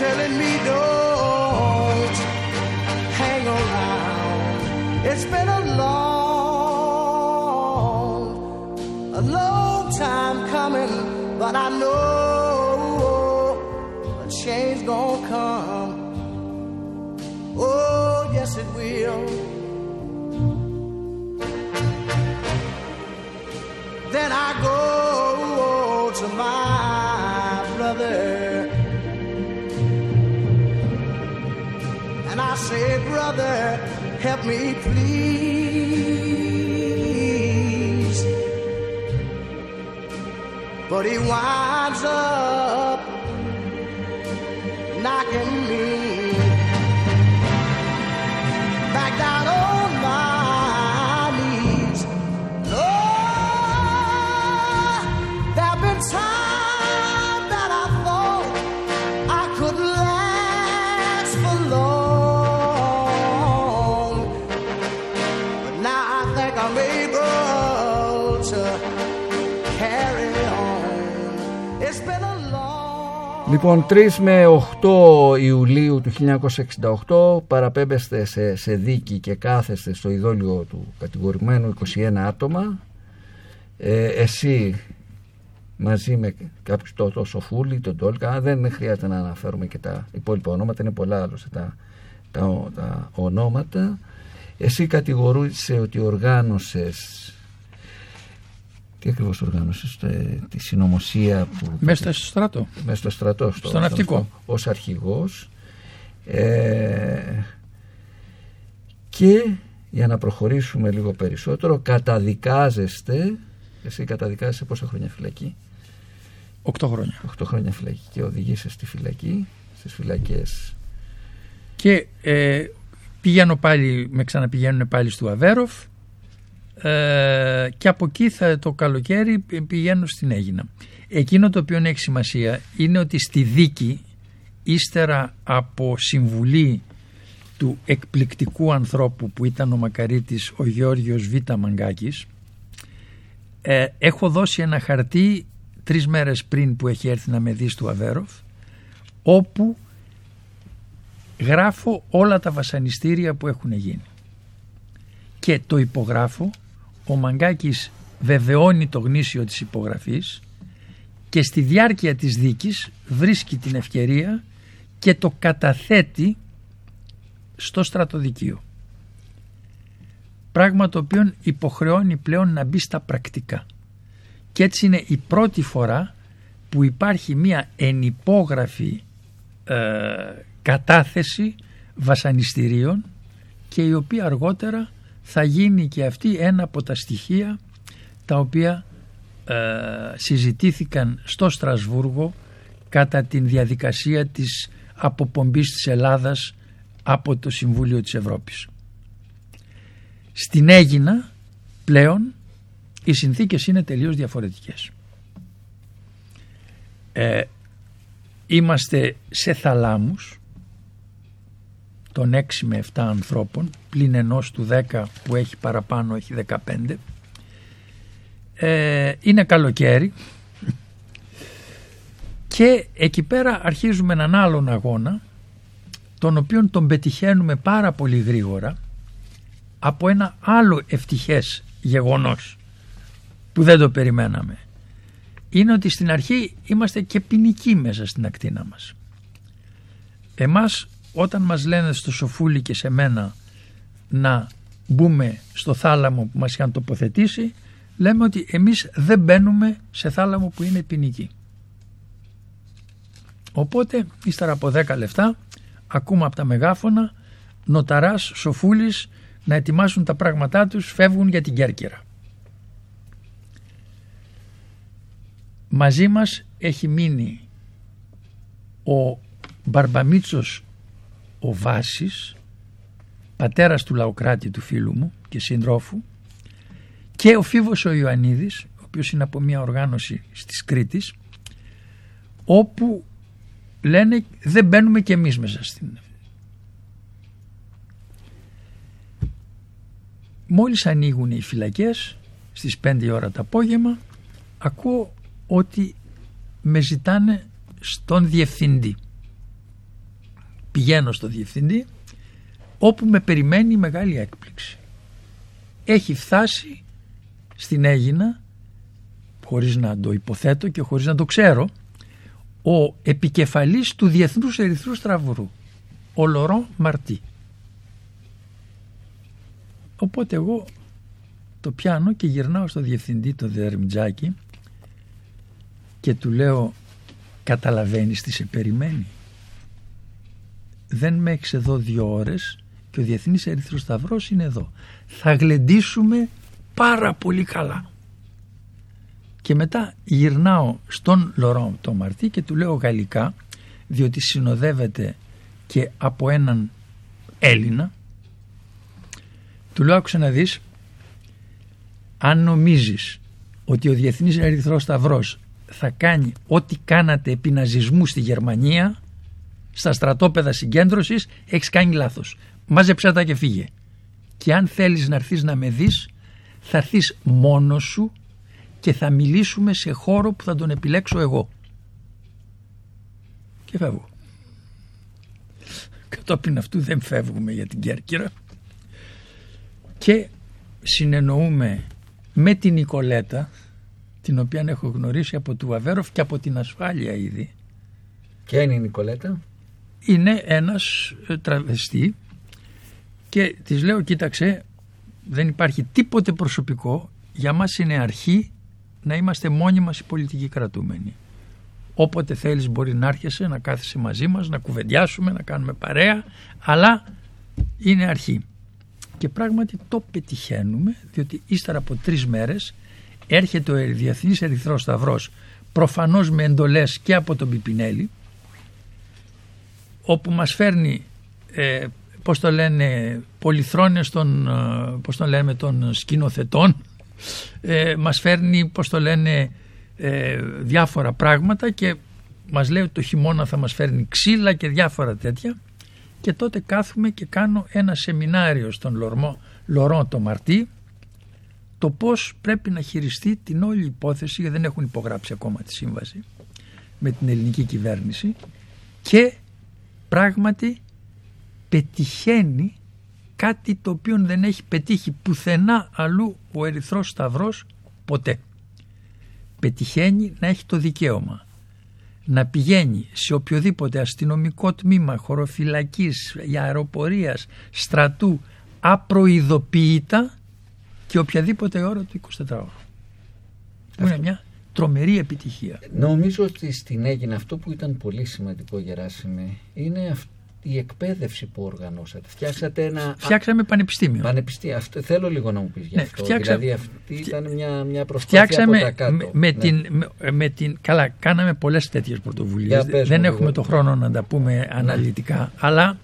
H: Telling me don't hang around. It's been a help me, please. But he winds up
B: Λοιπόν, 3 με 8 Ιουλίου του 1968 παραπέμπεστε σε, σε δίκη και κάθεστε στο ειδόλιο του κατηγορημένου 21 άτομα. Ε, εσύ μαζί με κάποιους το, το Σοφούλη, τον Τόλκα, δεν χρειάζεται να αναφέρουμε και τα υπόλοιπα ονόματα, είναι πολλά άλλωστε τα, τα, τα ονόματα. Εσύ κατηγορούσε ότι οργάνωσες τι ακριβώς οργάνωσες, ε, τη συνωμοσία που...
F: Μέσα στο στρατό.
B: Μέσα στο στρατό.
F: Στο ναυτικό.
B: Ως αρχηγός. Ε, και για να προχωρήσουμε λίγο περισσότερο, καταδικάζεστε, εσύ καταδικάζεσαι πόσα χρόνια φυλακή;
F: Οκτώ χρόνια.
B: 8 χρόνια φυλακή και οδηγείσαι στη φυλακή, στις φυλακές.
F: Και ε, πηγαίνω πάλι, με ξαναπηγαίνουν πάλι στο Αβέροφ ε, και από εκεί θα, το καλοκαίρι πηγαίνω στην Έγινα. Εκείνο το οποίο έχει σημασία είναι ότι στη δίκη ύστερα από συμβουλή του εκπληκτικού ανθρώπου που ήταν ο Μακαρίτης ο Γεώργιος Β. Μαγκάκης ε, έχω δώσει ένα χαρτί τρεις μέρες πριν που έχει έρθει να με δει στο Αβέροφ όπου γράφω όλα τα βασανιστήρια που έχουν γίνει και το υπογράφω ο Μαγκάκης βεβαιώνει το γνήσιο της υπογραφής και στη διάρκεια της δίκης βρίσκει την ευκαιρία και το καταθέτει στο στρατοδικείο. Πράγμα το οποίο υποχρεώνει πλέον να μπει στα πρακτικά. Και έτσι είναι η πρώτη φορά που υπάρχει μία ενυπόγραφη ε, κατάθεση βασανιστήριων και η οποία αργότερα θα γίνει και αυτή ένα από τα στοιχεία τα οποία ε, συζητήθηκαν στο Στρασβούργο κατά την διαδικασία της αποπομπής της Ελλάδας από το Συμβούλιο της Ευρώπης. Στην Έγινα πλέον οι συνθήκες είναι τελείως διαφορετικές. Ε, είμαστε σε θαλάμους των 6 με 7 ανθρώπων πλην ενός του 10 που έχει παραπάνω έχει 15 ε, είναι καλοκαίρι και εκεί πέρα αρχίζουμε έναν άλλον αγώνα τον οποίον τον πετυχαίνουμε πάρα πολύ γρήγορα από ένα άλλο ευτυχές γεγονός που δεν το περιμέναμε. Είναι ότι στην αρχή είμαστε και ποινικοί μέσα στην ακτίνα μας. Εμάς όταν μας λένε στο Σοφούλη και σε μένα να μπούμε στο θάλαμο που μας είχαν τοποθετήσει λέμε ότι εμείς δεν μπαίνουμε σε θάλαμο που είναι ποινική. Οπότε ύστερα από 10 λεφτά ακούμε από τα μεγάφωνα νοταράς, Σοφούλης να ετοιμάσουν τα πράγματά τους φεύγουν για την Κέρκυρα. Μαζί μας έχει μείνει ο Μπαρμπαμίτσος ο Βάσης, πατέρας του Λαοκράτη του φίλου μου και συντρόφου και ο Φίβος ο Ιωαννίδης, ο οποίος είναι από μια οργάνωση στις Κρήτης, όπου λένε δεν μπαίνουμε και εμείς μέσα στην... Μόλις ανοίγουν οι φυλακές στις 5 ώρα το απόγευμα ακούω ότι με ζητάνε στον διευθυντή πηγαίνω στο διευθυντή όπου με περιμένει μεγάλη έκπληξη. Έχει φτάσει στην Έγινα χωρίς να το υποθέτω και χωρίς να το ξέρω ο επικεφαλής του Διεθνούς Ερυθρού Στραβουρού ο Λωρό Μαρτί. Οπότε εγώ το πιάνω και γυρνάω στο διευθυντή το Δερμτζάκη και του λέω καταλαβαίνεις τι σε περιμένει δεν με έχεις εδώ δύο ώρες και ο Διεθνής Ερυθρός Σταυρός είναι εδώ. Θα γλεντήσουμε πάρα πολύ καλά. Και μετά γυρνάω στον Λορόν το Μαρτί και του λέω γαλλικά διότι συνοδεύεται και από έναν Έλληνα του λέω άκουσα να δεις αν νομίζεις ότι ο Διεθνής Ερυθρός Σταυρός θα κάνει ό,τι κάνατε επί ναζισμού στη Γερμανία στα στρατόπεδα συγκέντρωσης έχεις κάνει λάθος. Μάζεψέ τα και φύγε. Και αν θέλεις να έρθεις να με δεις θα έρθεις μόνος σου και θα μιλήσουμε σε χώρο που θα τον επιλέξω εγώ. και φεύγω. Κατόπιν αυτού δεν φεύγουμε για την Κέρκυρα και συνεννοούμε με την Νικολέτα την οποία έχω γνωρίσει από του Βαβέροφ και από την ασφάλεια ήδη.
B: Ποια είναι η Νικολέτα;
F: Είναι ένας ε, τραβεστή και της λέω κοίταξε δεν υπάρχει τίποτε προσωπικό για μας είναι αρχή να είμαστε μόνοι μας οι πολιτικοί κρατούμενοι. Όποτε θέλεις μπορεί να έρχεσαι, να κάθεσαι μαζί μας, να κουβεντιάσουμε, να κάνουμε παρέα, αλλά είναι αρχή. Και πράγματι το πετυχαίνουμε, διότι ύστερα από τρεις μέρες έρχεται ο Διεθνής Ερυθρός Σταυρός, προφανώς με εντολές και από τον Πιπινέλη, όπου μας φέρνει, ε, πώς το λένε, πολυθρόνες των, ε, πώς το λέμε, των σκηνοθετών, ε, μας φέρνει, πώς το λένε, ε, διάφορα πράγματα και μας λέει ότι το χειμώνα θα μας φέρνει ξύλα και διάφορα τέτοια. Και τότε κάθουμε και κάνω ένα σεμινάριο στον Λορμό, Λορό το Μαρτί το πώς πρέπει να χειριστεί την όλη υπόθεση γιατί δεν έχουν υπογράψει ακόμα τη σύμβαση με την ελληνική κυβέρνηση και πράγματι πετυχαίνει κάτι το οποίο δεν έχει πετύχει πουθενά αλλού ο Ερυθρός Σταυρός ποτέ. Πετυχαίνει να έχει το δικαίωμα να πηγαίνει σε οποιοδήποτε αστυνομικό τμήμα χωροφυλακής, αεροπορίας, στρατού απροειδοποιητά και οποιαδήποτε ώρα του 24 ώρου. Είναι μια τρομερή επιτυχία.
B: Νομίζω ότι στην έγινε αυτό που ήταν πολύ σημαντικό Γεράσιμε είναι αυ- η εκπαίδευση που οργανώσατε. Φτιάξατε ένα...
F: Φτιάξαμε πανεπιστήμιο.
B: Πανεπιστήμιο. Αυτό, θέλω λίγο να μου πεις γι'
F: Ναι,
B: αυτό.
F: φτιάξα-
B: Δηλαδή αυτή ήταν μια, μια προσπάθεια
F: Φτιάξαμε
B: από τα κάτω.
F: με, με
B: Ναι.
F: την, με, με την. Καλά, κάναμε πολλές τέτοιες πρωτοβουλίες.
B: Για πες
F: Δεν
B: μου
F: έχουμε
B: λίγο.
F: το χρόνο να τα πούμε αναλυτικά. Αλλά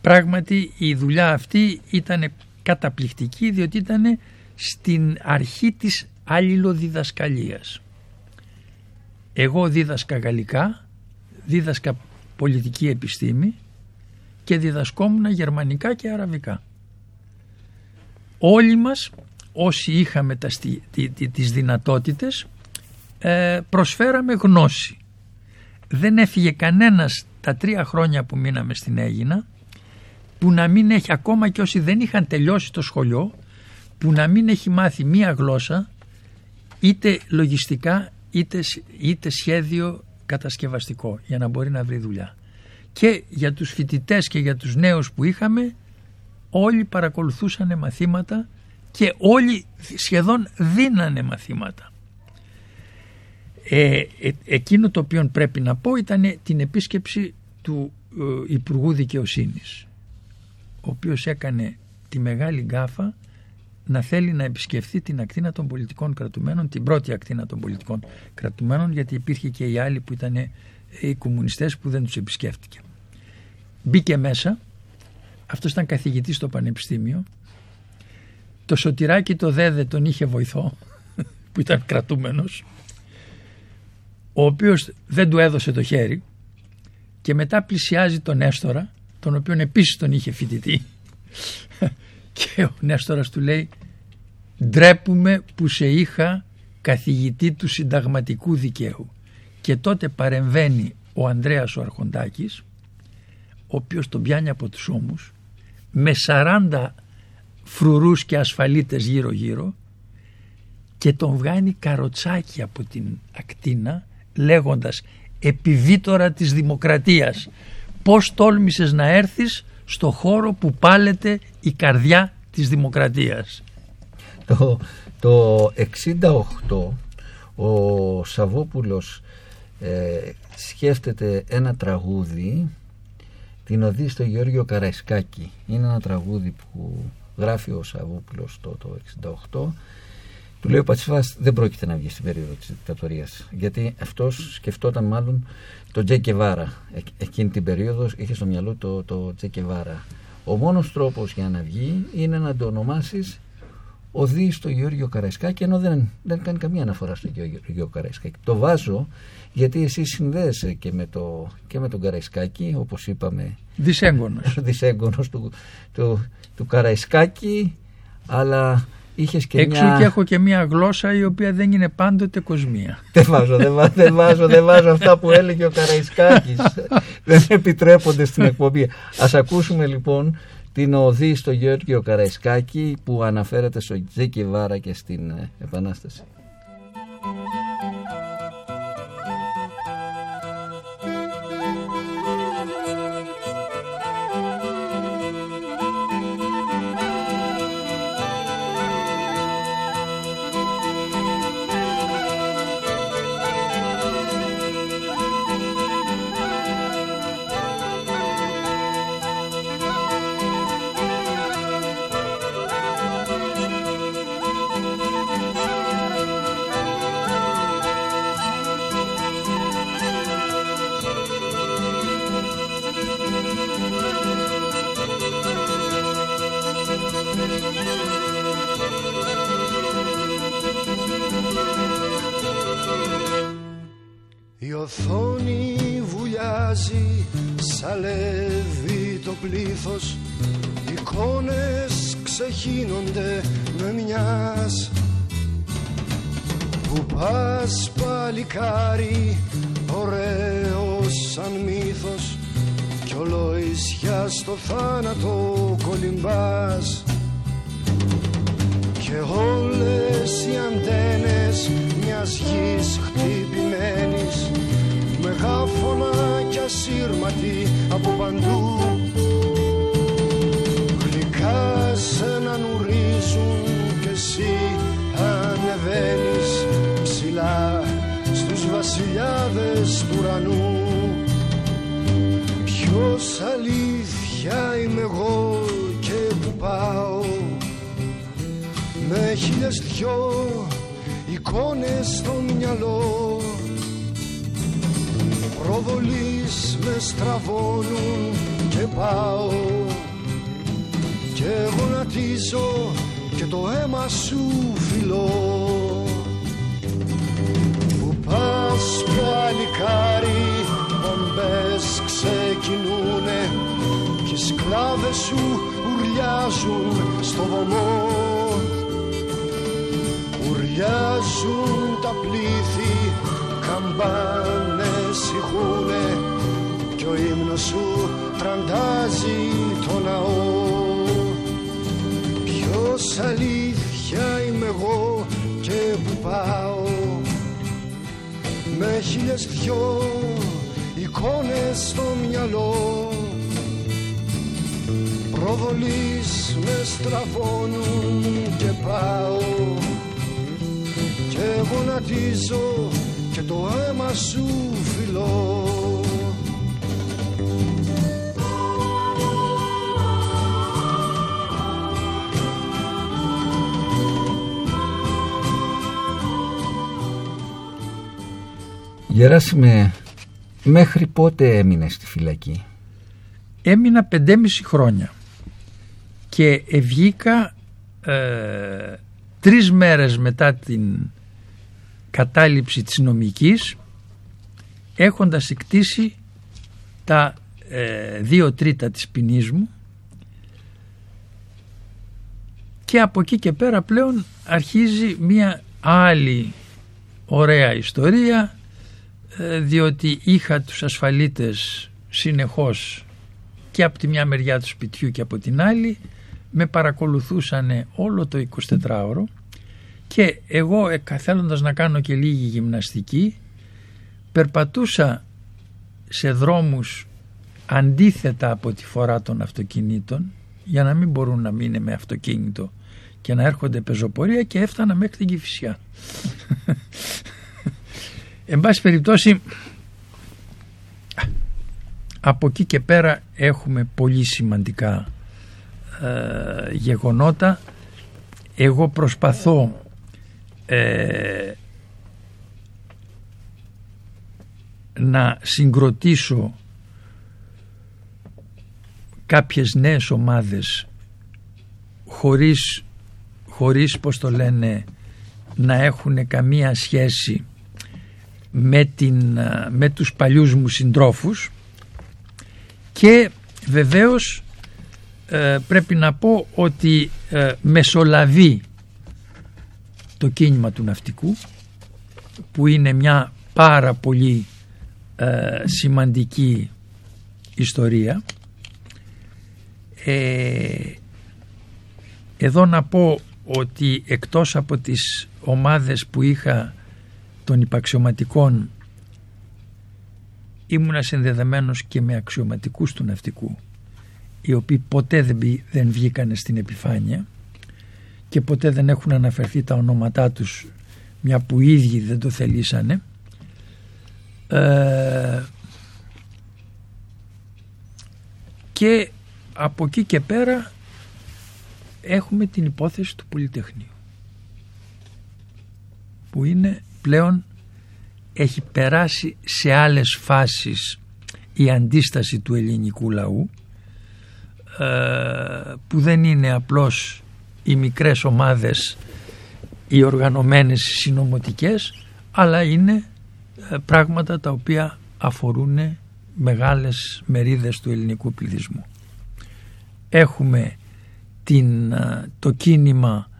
F: πράγματι η δουλειά αυτή ήταν καταπληκτική διότι ήταν στην αρχή της αλληλοδιδασκαλίας. Εγώ δίδασκα γαλλικά, δίδασκα πολιτική επιστήμη και διδασκόμουν γερμανικά και αραβικά. Όλοι μας όσοι είχαμε τα, στι- τι- τι- τις δυνατότητες ε, προσφέραμε γνώση. Δεν έφυγε κανένας τα τρία χρόνια που μείναμε στην Έγινα που να μην έχει ακόμα και όσοι δεν είχαν τελειώσει το σχολείο που να μην έχει μάθει μία γλώσσα είτε λογιστικά είτε, σ- είτε σχέδιο κατασκευαστικό για να μπορεί να βρει δουλειά. Και για τους φοιτητές και για τους νέους που είχαμε όλοι παρακολουθούσαν μαθήματα και όλοι σχεδόν δίνανε μαθήματα. Ε, ε, εκείνο το οποίο πρέπει να πω ήταν την επίσκεψη του ε, Υπουργού Δικαιοσύνης ο οποίος έκανε τη μεγάλη γκάφα να θέλει να επισκεφθεί την ακτίνα των πολιτικών κρατουμένων, την πρώτη ακτίνα των πολιτικών κρατουμένων, γιατί υπήρχε και οι άλλοι που ήταν ε, οι κομμουνιστές που δεν τους επισκέφτηκε. Μπήκε μέσα, αυτός ήταν καθηγητής στο πανεπιστήμιο, το σωτηράκι το δέδε τον είχε βοηθό, που ήταν κρατούμενος, ο οποίος δεν του έδωσε το χέρι και μετά πλησιάζει τον Νέστορα, τον οποίον επίσης τον είχε φοιτητή και ο Νέστορας του λέει ντρέπουμε που σε είχα καθηγητή του συνταγματικού δικαίου και τότε παρεμβαίνει ο Ανδρέας ο Αρχοντάκης ο οποίος τον πιάνει από τους ώμους με 40 φρουρούς και ασφαλίτες γύρω γύρω και τον βγάνει καροτσάκι από την ακτίνα λέγοντας επιβίτορα της δημοκρατίας πώς τόλμησες να έρθεις στο χώρο που πάλεται η καρδιά της δημοκρατίας.
B: Το, το 68 ο Σαββόπουλος ε, σκέφτεται ένα τραγούδι την οδή στο Γεώργιο Καραϊσκάκη. Είναι ένα τραγούδι που γράφει ο Σαββόπουλος το, το 68 του λέει ο Πατσίφας δεν πρόκειται να βγει στην περίοδο της δικτατορίας γιατί αυτός σκεφτόταν μάλλον το Τζεκεβάρα εκείνη την περίοδο είχε στο μυαλό το, το Τζεκεβάρα ο μόνος τρόπος για να βγει είναι να το ονομάσεις οδεί στο Γεώργιο Καραϊσκάκη ενώ δεν, δεν κάνει καμία αναφορά στο Γεώργιο Καραϊσκάκη. Το βάζω γιατί εσύ συνδέεσαι και με, το, και με τον Καραϊσκάκη όπως είπαμε.
F: Δυσέγγωνος.
B: δυσέγγωνος του, του, του Καραϊσκάκη αλλά είχες και
F: Έξω
B: μια...
F: και έχω και μια γλώσσα η οποία δεν είναι πάντοτε κοσμία.
B: Δεν βάζω, δεν βάζω, δεν βάζω, δεν βάζω αυτά που έλεγε ο Καραϊσκάκης. δεν επιτρέπονται στην εκπομπή. Ας ακούσουμε λοιπόν την οδή στο Γεώργιο Καραϊσκάκη που αναφέρεται στο Τζέκι Βάρα και στην ε, Επανάσταση.
I: Βασιλιάδες του ουρανού. Ποιος αλήθεια είμαι εγώ και που πάω. Με χίλιες δυο εικόνες στο μυαλό. Προβολείς με στραβώνουν και πάω. Και γονατίζω και το αίμα σου φιλώ πας παλικάρι μπομπές ξεκινούνε και οι σκλάβες σου ουρλιάζουν στο βωμό Ουρλιάζουν τα πλήθη, καμπάνες ηχούνε κι ο ύμνος σου τραντάζει το ναό. Ποιος αλήθεια είμαι εγώ και που πάω με χίλιες δυο εικόνες στο μυαλό. Προβολείς με στραβώνουν και πάω. Και γονατίζω και το αίμα σου φιλώ
B: Γεράσιμε, μέχρι πότε έμεινε στη φυλακή;
F: Έμεινα πεντέμιση χρόνια και βγήκα ε, τρεις μέρες μετά την κατάληψη της νομικής έχοντας εκτίσει τα ε, δύο τρίτα της ποινής μου και από εκεί και πέρα πλέον αρχίζει μια άλλη ωραία ιστορία ε, διότι είχα τους ασφαλίτες συνεχώς και από τη μια μεριά του σπιτιού και από την άλλη με παρακολουθούσαν όλο το 24ωρο και εγώ ε, θέλοντας να κάνω και λίγη γυμναστική περπατούσα σε δρόμους αντίθετα από τη φορά των αυτοκινήτων για να μην μπορούν να μείνουν με αυτοκίνητο και να έρχονται πεζοπορία και έφτανα μέχρι την Κηφισιά. Εν πάση περιπτώσει από εκεί και πέρα έχουμε πολύ σημαντικά ε, γεγονότα. Εγώ προσπαθώ ε, να συγκροτήσω κάποιες νέες ομάδες χωρίς, χωρίς πως το λένε να έχουν καμία σχέση με, την, με τους παλιούς μου συντρόφους και βεβαίως ε, πρέπει να πω ότι ε, μεσολαβεί το κίνημα του ναυτικού που είναι μια πάρα πολύ ε, σημαντική ιστορία. Ε, εδώ να πω ότι εκτός από τις ομάδες που είχα των υπαξιωματικών. Ήμουνα συνδεδεμένος και με αξιωματικούς του ναυτικού οι οποίοι ποτέ δεν, μπη- δεν βγήκανε στην επιφάνεια και ποτέ δεν έχουν αναφερθεί τα ονόματά τους μια που οι ίδιοι δεν το θελήσανε. Ε, και από εκεί και πέρα έχουμε την υπόθεση του Πολυτεχνείου που είναι πλέον έχει περάσει σε άλλες φάσεις η αντίσταση του ελληνικού λαού ε, που δεν είναι απλώς οι μικρές ομάδες οι οργανωμένες συνομωτικές αλλά είναι ε, πράγματα τα οποία αφορούν μεγάλες μερίδες του ελληνικού πληθυσμού. Έχουμε την, ε, το κίνημα ε,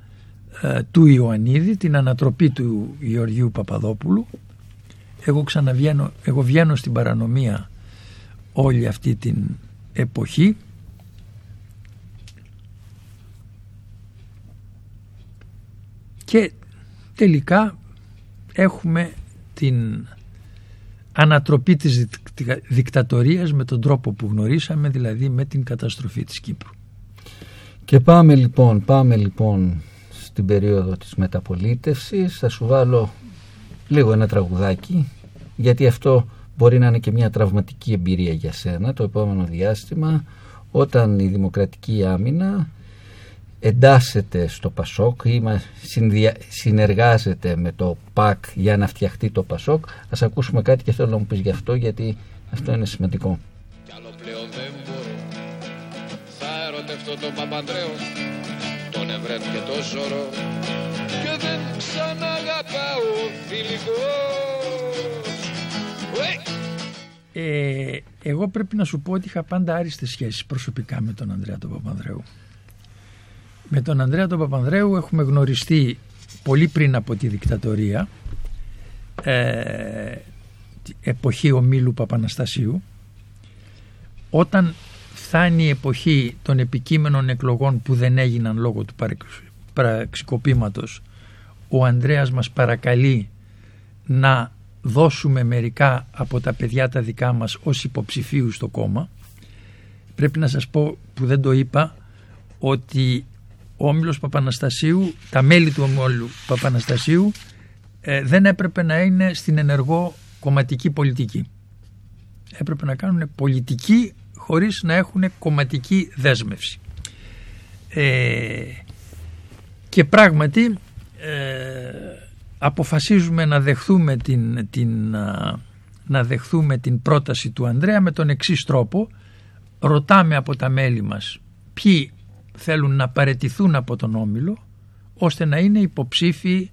F: του Ιωαννίδη, την ανατροπή του Γεωργίου Παπαδόπουλου. Εγώ ξαναβγαίνω, εγώ βγαίνω στην παρανομία όλη αυτή την εποχή και τελικά έχουμε την ανατροπή της δικ- δικτατορίας με τον τρόπο που γνωρίσαμε, δηλαδή με την καταστροφή της Κύπρου.
B: Και πάμε λοιπόν, πάμε λοιπόν στην περίοδο της μεταπολίτευσης. Θα σου βάλω λίγο ένα τραγουδάκι, γιατί αυτό μπορεί να είναι και μια τραυματική εμπειρία για σένα το επόμενο διάστημα, όταν η Δημοκρατική Άμυνα εντάσσεται στο ΠΑΣΟΚ ή μα- συνδια- συνεργάζεται με το ΠΑΚ για να φτιαχτεί το ΠΑΣΟΚ. Ας ακούσουμε κάτι και θέλω να μου πεις γι' αυτό, γιατί αυτό είναι σημαντικό.
J: Κι άλλο πλέον δεν μπορώ Θα ερωτευτώ τον Παπανδρέο Τον Ευρέμ και τον Ζωρό Και δεν ξαναγαπάω φιλικός Ουε!
F: Ε, εγώ πρέπει να σου πω ότι είχα πάντα άριστες σχέσεις προσωπικά με τον Ανδρέα τον Παπανδρέου. Με τον Ανδρέα τον Παπανδρέου έχουμε γνωριστεί πολύ πριν από τη δικτατορία ε, τη- εποχή ομίλου Παπαναστασίου όταν φτάνει η εποχή των επικείμενων εκλογών που δεν έγιναν λόγω του παρεξ- πραξικοπήματος ο Ανδρέας μας παρακαλεί να δώσουμε μερικά από τα παιδιά τα δικά μας ως υποψηφίους στο κόμμα. Πρέπει να σας πω που δεν το είπα ότι ο Όμιλος Παπαναστασίου τα μέλη του Ομίλου Παπαναστασίου ε, δεν έπρεπε να είναι στην ενεργό κομματική πολιτική. Έπρεπε να κάνουν πολιτική χωρίς να έχουν κομματική δέσμευση. Ε, και πράγματι ε, αποφασίζουμε να δεχθούμε την, την, α, να δεχθούμε την πρόταση του Ανδρέα με τον εξής τρόπο. Ρωτάμε από τα μέλη μας ποιοι θέλουν να παρετηθούν από τον Όμιλο ώστε να είναι υποψήφοι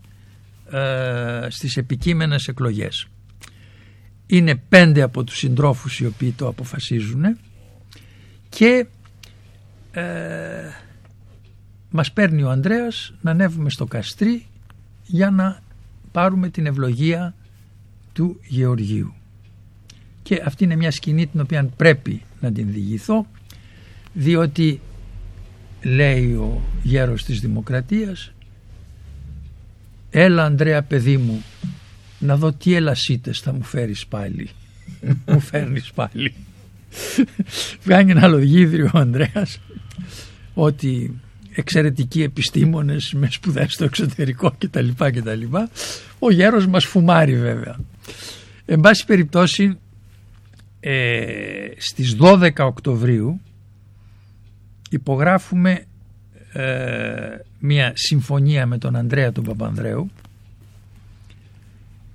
F: ε, στις επικείμενες εκλογές. Είναι πέντε από τους συντρόφους οι οποίοι το αποφασίζουν και ε, μας παίρνει ο Ανδρέας να ανέβουμε στο Καστρί για να πάρουμε την ευλογία του Γεωργίου. Και αυτή είναι μια σκηνή την οποία πρέπει να την διηγηθώ διότι λέει ο γέρος της Δημοκρατίας έλα Ανδρέα παιδί μου να δω τι ελασίτες θα μου φέρεις πάλι μου φέρνεις πάλι βγάνει ένα λογίδριο ο Ανδρέας ότι εξαιρετικοί επιστήμονες με σπουδές στο εξωτερικό κτλ. κτλ. Ο γέρος μας φουμάρει βέβαια. Εν πάση περιπτώσει ε, στις 12 Οκτωβρίου υπογράφουμε ε, μια συμφωνία με τον Ανδρέα τον Παπανδρέου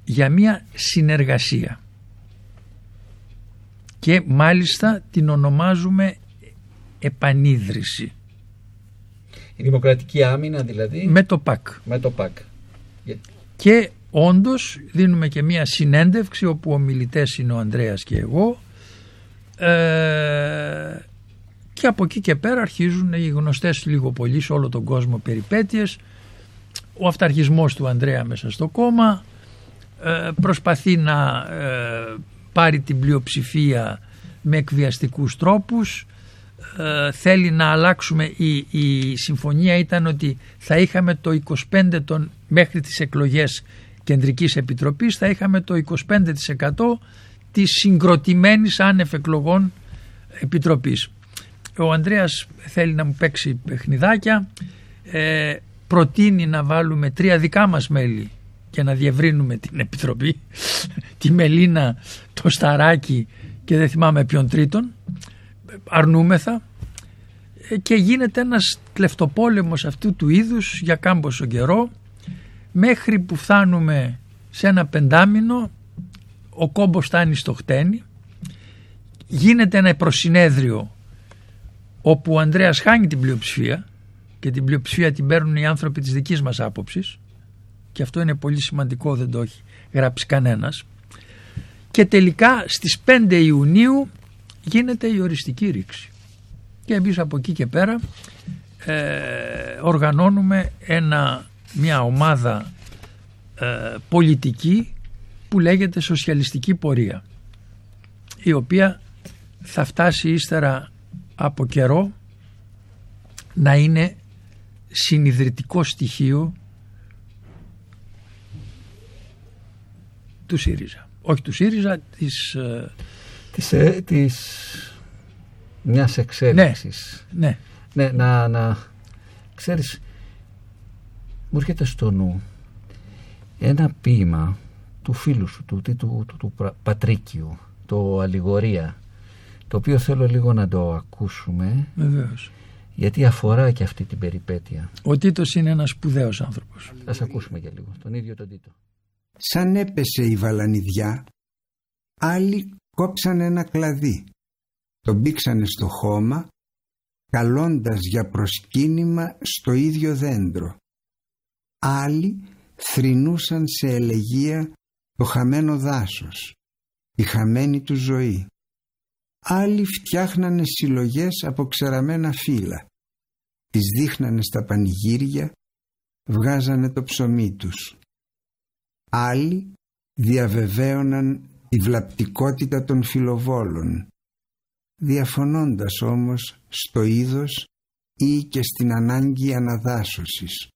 F: για μια συνεργασία και μάλιστα την ονομάζουμε επανίδρυση.
B: Η Δημοκρατική Άμυνα δηλαδή.
F: Με το ΠΑΚ.
B: Με το ΠΑΚ.
F: και όντως δίνουμε και μια συνέντευξη όπου ο μιλητές είναι ο Ανδρέας και εγώ. Ε, και από εκεί και πέρα αρχίζουν οι γνωστές λίγο πολύ σε όλο τον κόσμο περιπέτειες. Ο αυταρχισμός του Ανδρέα μέσα στο κόμμα, ε, προσπαθεί να ε, πάρει την πλειοψηφία με εκβιαστικούς τρόπους, ε, θέλει να αλλάξουμε, η, η συμφωνία ήταν ότι θα είχαμε το 25 των, μέχρι τις εκλογές κεντρικής επιτροπής θα είχαμε το 25% της συγκροτημένης άνευ εκλογών επιτροπής. Ο Ανδρέας θέλει να μου παίξει παιχνιδάκια, ε, προτείνει να βάλουμε τρία δικά μας μέλη και να διευρύνουμε την επιτροπή, τη Μελίνα, το Σταράκι και δεν θυμάμαι ποιον τρίτον, αρνούμεθα. Ε, και γίνεται ένας κλεφτοπόλεμος αυτού του είδους για κάμποσο καιρό μέχρι που φτάνουμε σε ένα πεντάμινο ο κόμπος φτάνει στο χτένι. Γίνεται ένα προσυνέδριο όπου ο Ανδρέας χάνει την πλειοψηφία και την πλειοψηφία την παίρνουν οι άνθρωποι της δικής μας άποψης και αυτό είναι πολύ σημαντικό δεν το έχει γράψει κανένας. Και τελικά στις 5 Ιουνίου γίνεται η οριστική ρήξη. Και εμείς από εκεί και πέρα ε, οργανώνουμε ένα, μια ομάδα ε, πολιτική που λέγεται σοσιαλιστική πορεία η οποία θα φτάσει ύστερα από καιρό να είναι συνειδητικό στοιχείο του ΣΥΡΙΖΑ. Όχι του ΣΥΡΙΖΑ, της... ε,
B: Της, ε, της μιας εξέλιξης.
F: Ναι,
B: Ναι, να, να ξέρεις, μου έρχεται στο νου ένα ποίημα του φίλου σου, του, του, του, του, του Πρα- Πατρίκιου, το Αλληγορία, το οποίο θέλω λίγο να το ακούσουμε,
F: βεβαίως.
B: γιατί αφορά και αυτή την περιπέτεια.
F: Ο Τίτος είναι ένας σπουδαίος άνθρωπος.
B: Ας ακούσουμε για λίγο, τον ίδιο τον Τίτο.
K: Σαν έπεσε η βαλανιδιά, άλλοι κόψανε ένα κλαδί. Τον μπήξανε στο χώμα, καλώντας για προσκύνημα στο ίδιο δέντρο. Άλλοι θρηνούσαν σε ελεγεία το χαμένο δάσος, τη χαμένη του ζωή. Άλλοι φτιάχνανε συλλογές από ξεραμένα φύλλα. Τις δείχνανε στα πανηγύρια, βγάζανε το ψωμί τους. Άλλοι διαβεβαίωναν τη βλαπτικότητα των φιλοβόλων, διαφωνώντας όμως στο είδος ή και στην ανάγκη αναδάσωσης.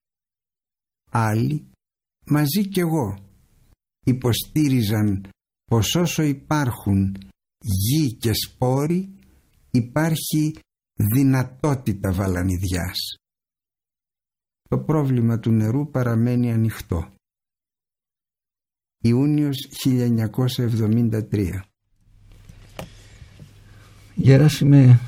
K: Άλλοι, μαζί κι εγώ, υποστήριζαν πως όσο υπάρχουν γη και σπόροι υπάρχει δυνατότητα βαλανιδιάς. Το πρόβλημα του νερού παραμένει ανοιχτό. Ιούνιος 1973
B: Γεράσιμε,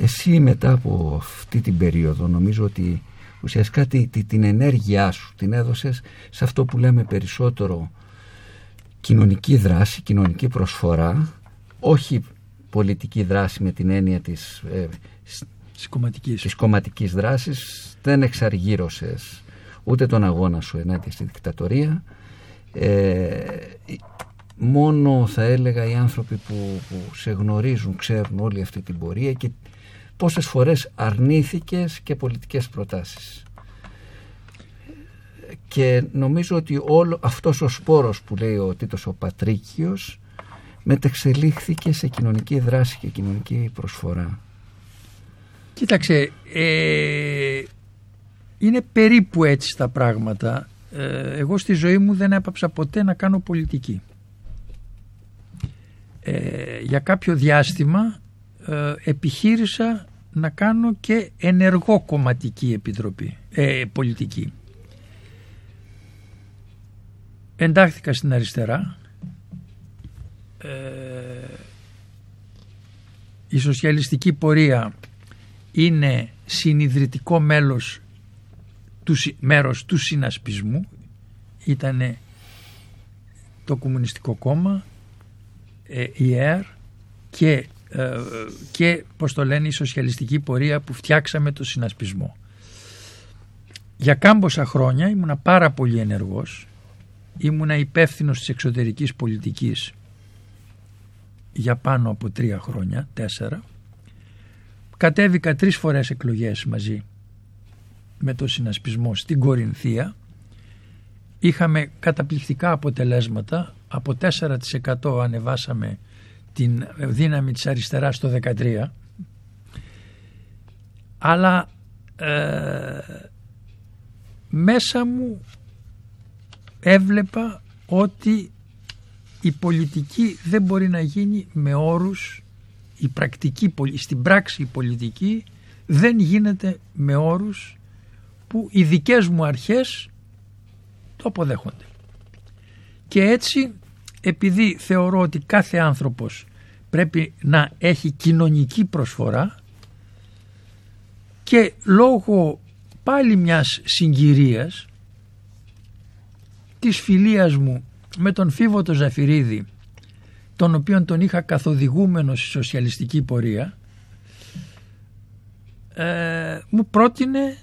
B: εσύ μετά από αυτή την περίοδο νομίζω ότι ουσιαστικά τη- τη- την ενέργειά σου την έδωσες σε αυτό που λέμε περισσότερο κοινωνική δράση, κοινωνική προσφορά, όχι πολιτική δράση με την έννοια της, ε, σ-
F: Της κομματικής.
B: της κομματικής δράσης, δεν εξαργύρωσες ούτε τον αγώνα σου ενάντια στη δικτατορία. Ε, μόνο θα έλεγα οι άνθρωποι που, που σε γνωρίζουν, ξέρουν όλη αυτή την πορεία και πόσες φορές αρνήθηκες και πολιτικές προτάσεις. Και νομίζω ότι όλο αυτός ο σπόρος που λέει ο Τίτος ο Πατρίκιος μετεξελίχθηκε σε κοινωνική δράση και κοινωνική προσφορά.
F: Κοίταξε, ε, είναι περίπου έτσι τα πράγματα. Ε, εγώ στη ζωή μου δεν έπαψα ποτέ να κάνω πολιτική. Ε, για κάποιο διάστημα ε, επιχείρησα να κάνω και ενεργό κομματική επιτροπή, ε, πολιτική. Εντάχθηκα στην αριστερά. Ε, η σοσιαλιστική πορεία είναι συνειδητικό μέλος του, συ- μέρος του συνασπισμού ήταν το Κομμουνιστικό Κόμμα ε, η ΕΡ και, ε, και πως το λένε η σοσιαλιστική πορεία που φτιάξαμε το συνασπισμό. Για κάμποσα χρόνια ήμουνα πάρα πολύ ενεργός ήμουνα υπεύθυνος της εξωτερικής πολιτικής για πάνω από τρία χρόνια, τέσσερα. Κατέβηκα τρεις φορές εκλογές μαζί με το συνασπισμό στην Κορινθία είχαμε καταπληκτικά αποτελέσματα. Από 4% ανεβάσαμε την δύναμη της αριστεράς στο 13 αλλά ε, μέσα μου έβλεπα ότι η πολιτική δεν μπορεί να γίνει με όρους. Η πρακτική, πολι- στην πράξη η πολιτική δεν γίνεται με όρους που οι δικές μου αρχές το αποδέχονται. Και έτσι επειδή θεωρώ ότι κάθε άνθρωπος πρέπει να έχει κοινωνική προσφορά και λόγω πάλι μιας συγκυρίας της φιλίας μου με τον Φίβο τον Ζαφυρίδη τον οποίον τον είχα καθοδηγούμενο στη σοσιαλιστική πορεία ε, μου πρότεινε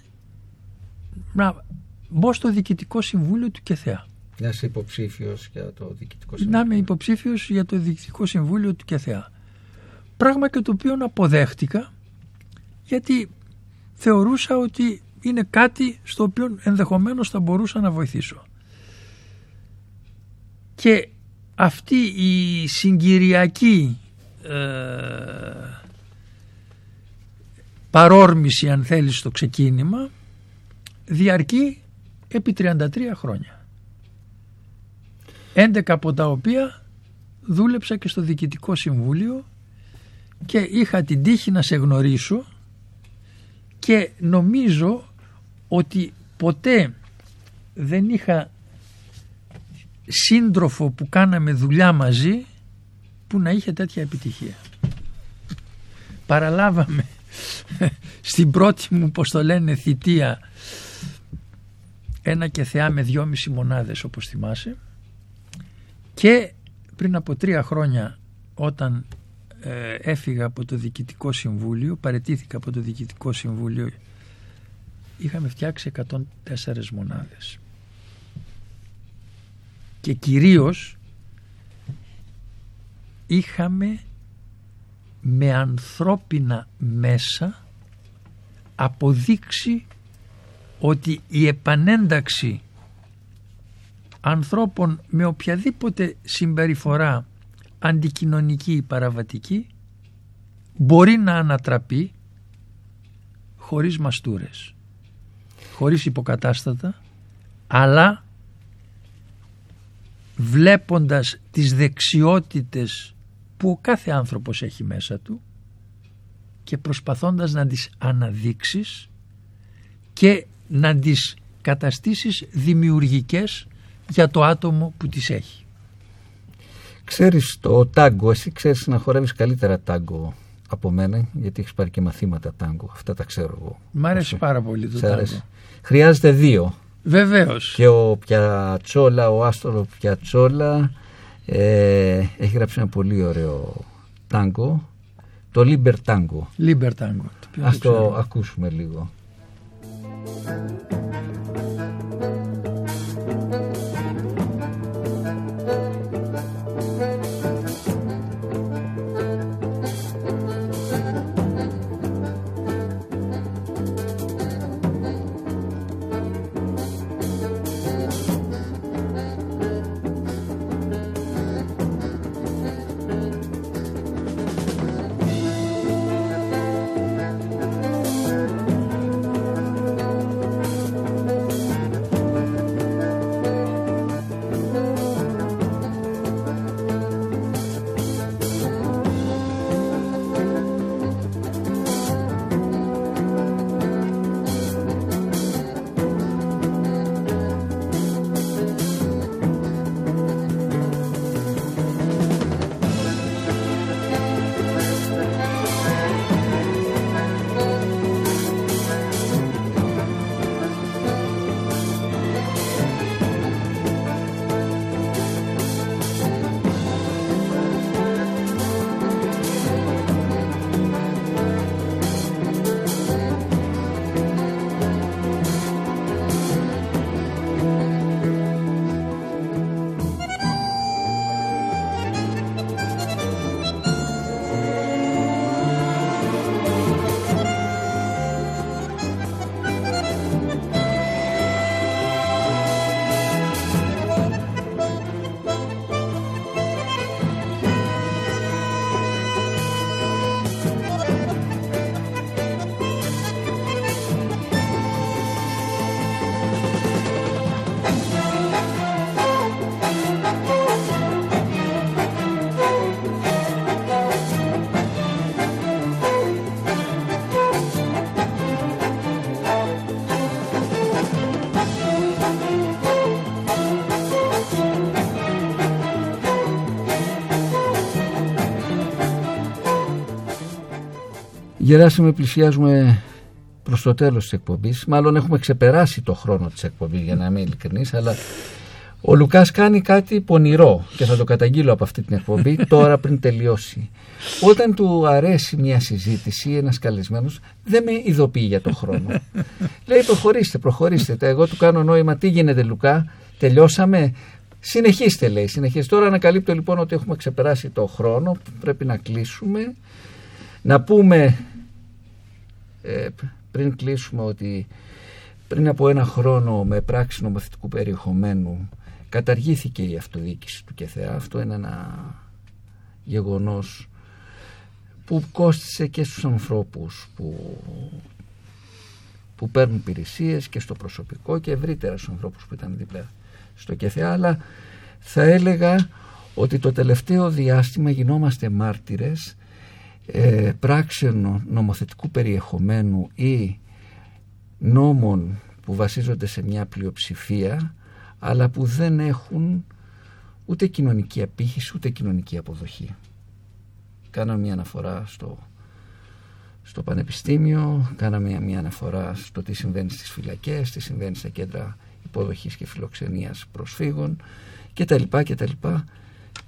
F: να μπω στο διοικητικό συμβούλιο του ΚΕΘΕΑ.
B: Να είσαι υποψήφιος για το διοικητικό
F: Να
B: συμβούλιο.
F: είμαι υποψήφιος για το διοικητικό συμβούλιο του ΚΕΘΕΑ. Πράγμα και το οποίο αποδέχτηκα γιατί θεωρούσα ότι είναι κάτι στο οποίο ενδεχομένως θα μπορούσα να βοηθήσω. Και αυτή η συγκυριακή ε, παρόρμηση αν θέλεις στο ξεκίνημα διαρκεί επί 33 χρόνια. 11 από τα οποία δούλεψα και στο Διοικητικό Συμβούλιο και είχα την τύχη να σε γνωρίσω και νομίζω ότι ποτέ δεν είχα σύντροφο που κάναμε δουλειά μαζί που να είχε τέτοια επιτυχία. Παραλάβαμε στην πρώτη μου, πως το λένε, θητεία ένα και θεά με δυόμιση μονάδες όπως θυμάσαι. Και πριν από τρία χρόνια όταν ε, έφυγα από το Διοικητικό Συμβούλιο, παρετήθηκα από το Διοικητικό Συμβούλιο είχαμε φτιάξει 104 μονάδες. Και κυρίως είχαμε με ανθρώπινα μέσα αποδείξει ότι η επανένταξη ανθρώπων με οποιαδήποτε συμπεριφορά αντικοινωνική ή παραβατική μπορεί να ανατραπεί χωρίς μαστούρες, χωρίς υποκατάστατα, αλλά βλέποντας τις δεξιότητες που ο κάθε άνθρωπος έχει μέσα του και προσπαθώντας να τις αναδείξεις και να τις καταστήσεις δημιουργικές για το άτομο που τις έχει.
B: Ξέρεις το τάγκο, εσύ ξέρεις να χορεύεις καλύτερα τάγκο από μένα, γιατί έχεις πάρει και μαθήματα τάγκο. Αυτά τα ξέρω εγώ.
F: Μ' αρέσει πάρα πολύ το
B: Σ' αρέσει.
F: τάγκο.
B: Χρειάζεται δύο.
F: Βεβαίως.
B: Και ο Πιατσόλα, ο Άστορο Πιατσόλα, ε, έχει γράψει ένα πολύ ωραίο τάγκο, το Liber Tango.
F: Liber Tango. Το οποίο
B: Ας
F: δεν
B: το
F: ξέρω.
B: ακούσουμε λίγο.
H: Thank you.
B: Γεράσιμε πλησιάζουμε προς το τέλος της εκπομπής. Μάλλον έχουμε ξεπεράσει το χρόνο της εκπομπής για να είμαι ειλικρινής, αλλά ο Λουκάς κάνει κάτι πονηρό και θα το καταγγείλω από αυτή την εκπομπή τώρα πριν τελειώσει. Όταν του αρέσει μια συζήτηση, ένας καλεσμένος δεν με ειδοποιεί για το χρόνο. Λέει προχωρήστε, προχωρήστε. Εγώ του κάνω νόημα, τι γίνεται Λουκά, τελειώσαμε; Συνεχίστε λέει, συνεχίστε. Τώρα ανακαλύπτω λοιπόν ότι έχουμε ξεπεράσει το χρόνο, πρέπει να κλείσουμε. Να πούμε ε, πριν κλείσουμε ότι πριν από ένα χρόνο με πράξη νομοθετικού περιεχομένου καταργήθηκε η αυτοδιοίκηση του ΚΕΘΕΑ. Αυτό είναι ένα γεγονός που κόστισε και στους ανθρώπους που, που παίρνουν υπηρεσίες και στο προσωπικό και ευρύτερα στους ανθρώπους που ήταν δίπλα στο ΚΕΘΕΑ αλλά θα έλεγα ότι το τελευταίο διάστημα γινόμαστε μάρτυρες ε, πράξεων νομοθετικού περιεχομένου ή νόμων που βασίζονται σε μια πλειοψηφία αλλά που δεν έχουν ούτε κοινωνική απήχηση ούτε κοινωνική αποδοχή. Κάναμε μια αναφορά στο, στο πανεπιστήμιο, κάναμε μια αναφορά στο τι συμβαίνει στις φυλακές, τι συμβαίνει στα κέντρα υποδοχής και φιλοξενίας προσφύγων κτλ. κτλ.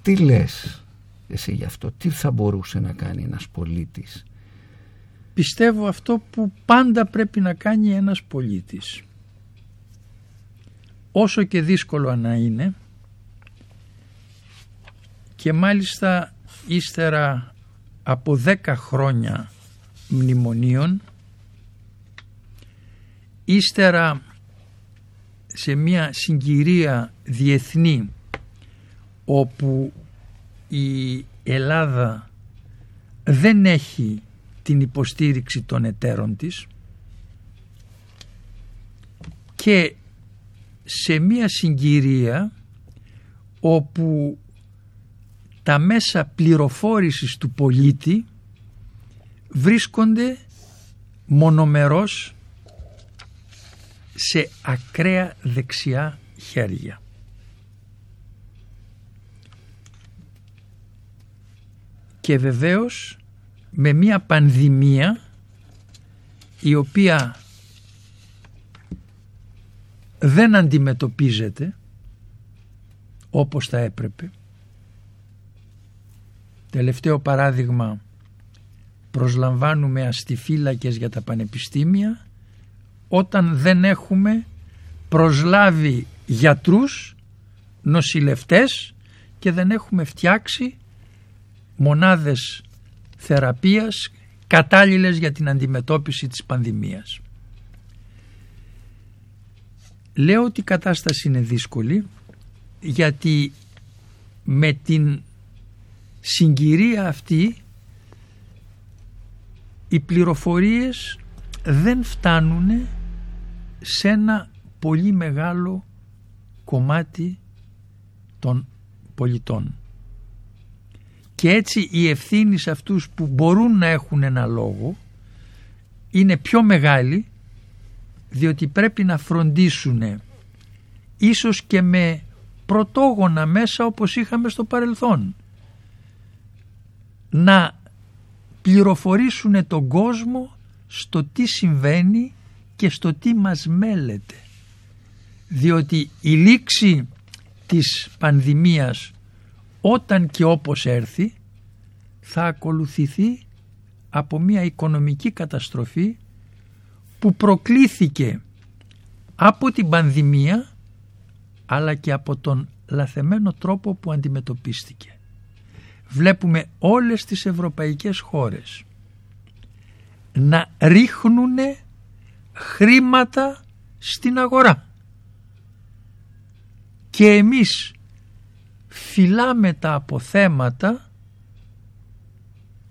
B: Τι λες; Εσύ γι' αυτό, τι θα μπορούσε να κάνει ένας πολίτης;
F: Πιστεύω αυτό που πάντα πρέπει να κάνει ένας πολίτης. Όσο και δύσκολο να είναι και μάλιστα ύστερα από 10 χρόνια μνημονίων ύστερα σε μια συγκυρία διεθνή όπου η Ελλάδα δεν έχει την υποστήριξη των εταίρων της και σε μια συγκυρία όπου τα μέσα πληροφόρησης του πολίτη βρίσκονται μονομερός σε ακραία δεξιά χέρια. Και βεβαίως με μια πανδημία η οποία δεν αντιμετωπίζεται όπως θα έπρεπε. Τελευταίο παράδειγμα προσλαμβάνουμε αστιφύλακες για τα πανεπιστήμια όταν δεν έχουμε προσλάβει γιατρούς, νοσηλευτές και δεν έχουμε φτιάξει μονάδες θεραπείας κατάλληλες για την αντιμετώπιση της πανδημίας. Λέω ότι η κατάσταση είναι δύσκολη γιατί με την συγκυρία αυτή οι πληροφορίες δεν φτάνουν σε ένα πολύ μεγάλο κομμάτι των πολιτών. Και έτσι η ευθύνη σε αυτούς που μπορούν να έχουν ένα λόγο είναι πιο μεγάλη διότι πρέπει να φροντίσουν ίσως και με πρωτόγωνα μέσα όπως είχαμε στο παρελθόν. Να πληροφορήσουν τον κόσμο στο τι συμβαίνει και στο τι μας μέλεται. Διότι η λήξη της πανδημίας όταν και όπως έρθει θα ακολουθηθεί από μια οικονομική καταστροφή που προκλήθηκε από την πανδημία αλλά και από τον λαθεμένο τρόπο που αντιμετωπίστηκε. Βλέπουμε όλες τις ευρωπαϊκές χώρες να ρίχνουν χρήματα στην αγορά. Και εμείς φυλάμε τα αποθέματα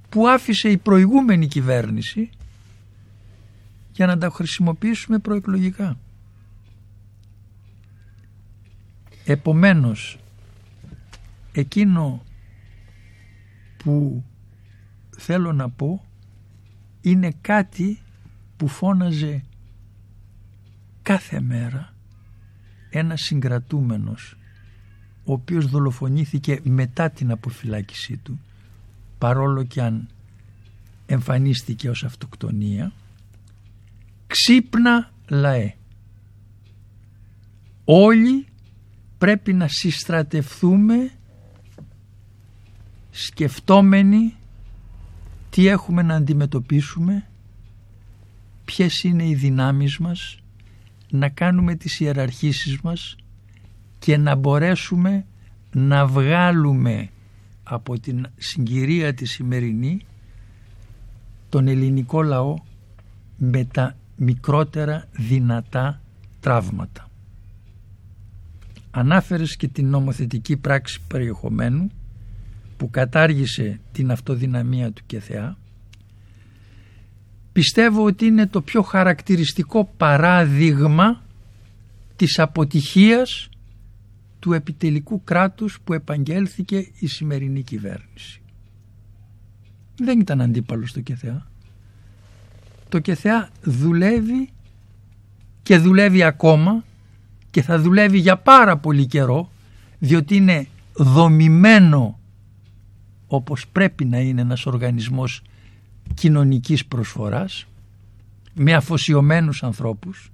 F: που άφησε η προηγούμενη κυβέρνηση για να τα χρησιμοποιήσουμε προεκλογικά. Επομένως, εκείνο που θέλω να πω είναι κάτι που φώναζε κάθε μέρα ένας συγκρατούμενος ο οποίος δολοφονήθηκε μετά την αποφυλάκησή του παρόλο και αν εμφανίστηκε ως αυτοκτονία ξύπνα λαέ. Όλοι πρέπει να συστρατευθούμε σκεφτόμενοι τι έχουμε να αντιμετωπίσουμε ποιες είναι οι δυνάμεις μας να κάνουμε τις ιεραρχήσεις μας και να μπορέσουμε να βγάλουμε από την συγκυρία τη σημερινή τον ελληνικό λαό με τα μικρότερα δυνατά τραύματα. Ανάφερες και την νομοθετική πράξη περιεχομένου που κατάργησε την αυτοδυναμία του ΚΕΘΕΑ πιστεύω ότι είναι το πιο χαρακτηριστικό παράδειγμα της αποτυχίας του επιτελικού κράτους που επαγγέλθηκε η σημερινή κυβέρνηση. Δεν ήταν αντίπαλος στο ΚΕΘΕΑ. Το ΚΕΘΕΑ δουλεύει και δουλεύει ακόμα και θα δουλεύει για πάρα πολύ καιρό διότι είναι δομημένο όπως πρέπει να είναι ένας οργανισμός κοινωνικής προσφοράς με αφοσιωμένους ανθρώπους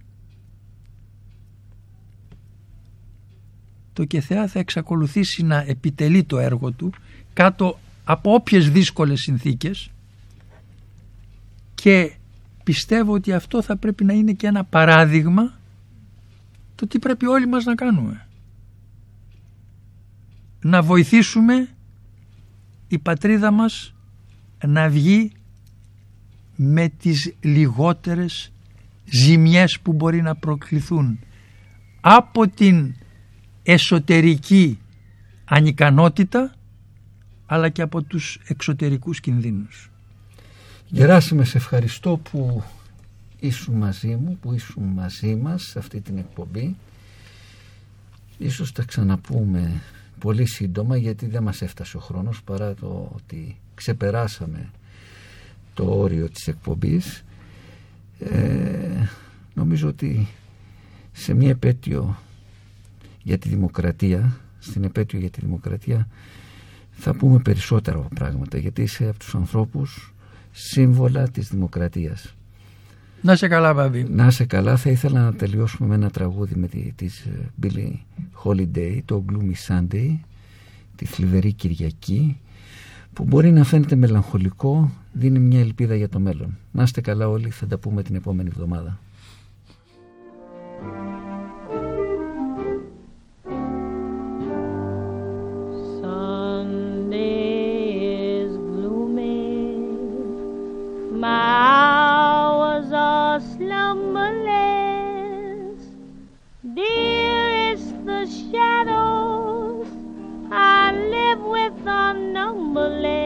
F: το ΚΕΘΕΑ θα εξακολουθήσει να επιτελεί το έργο του κάτω από όποιες δύσκολες συνθήκες και πιστεύω ότι αυτό θα πρέπει να είναι και ένα παράδειγμα το τι πρέπει όλοι μας να κάνουμε. Να βοηθήσουμε η πατρίδα μας να βγει με τις λιγότερες ζημιές που μπορεί να προκληθούν από την εσωτερική ανικανότητα αλλά και από τους εξωτερικούς κινδύνους.
B: Γεράσιμε, σε ευχαριστώ που ήσουν μαζί μου, που ήσουν μαζί μας σε αυτή την εκπομπή. Ίσως τα ξαναπούμε πολύ σύντομα γιατί δεν μας έφτασε ο χρόνος παρά το ότι ξεπεράσαμε το όριο της εκπομπής. Ε, νομίζω ότι σε μια επέτειο για τη δημοκρατία, στην επέτειο για τη δημοκρατία θα πούμε περισσότερα πράγματα γιατί είσαι από τους ανθρώπους σύμβολα της δημοκρατίας.
F: Να σε καλά Βαβή.
B: Να σε καλά. Θα ήθελα να τελειώσουμε με ένα τραγούδι με τη, της ε, Billie Holiday, το Gloomy Sunday, τη θλιβερή Κυριακή, που μπορεί να φαίνεται μελαγχολικό, δίνει μια ελπίδα για το μέλλον. Να είστε καλά όλοι, θα τα πούμε την επόμενη εβδομάδα.
L: My hours are slumberless. Dearest, the shadows I live with are numberless.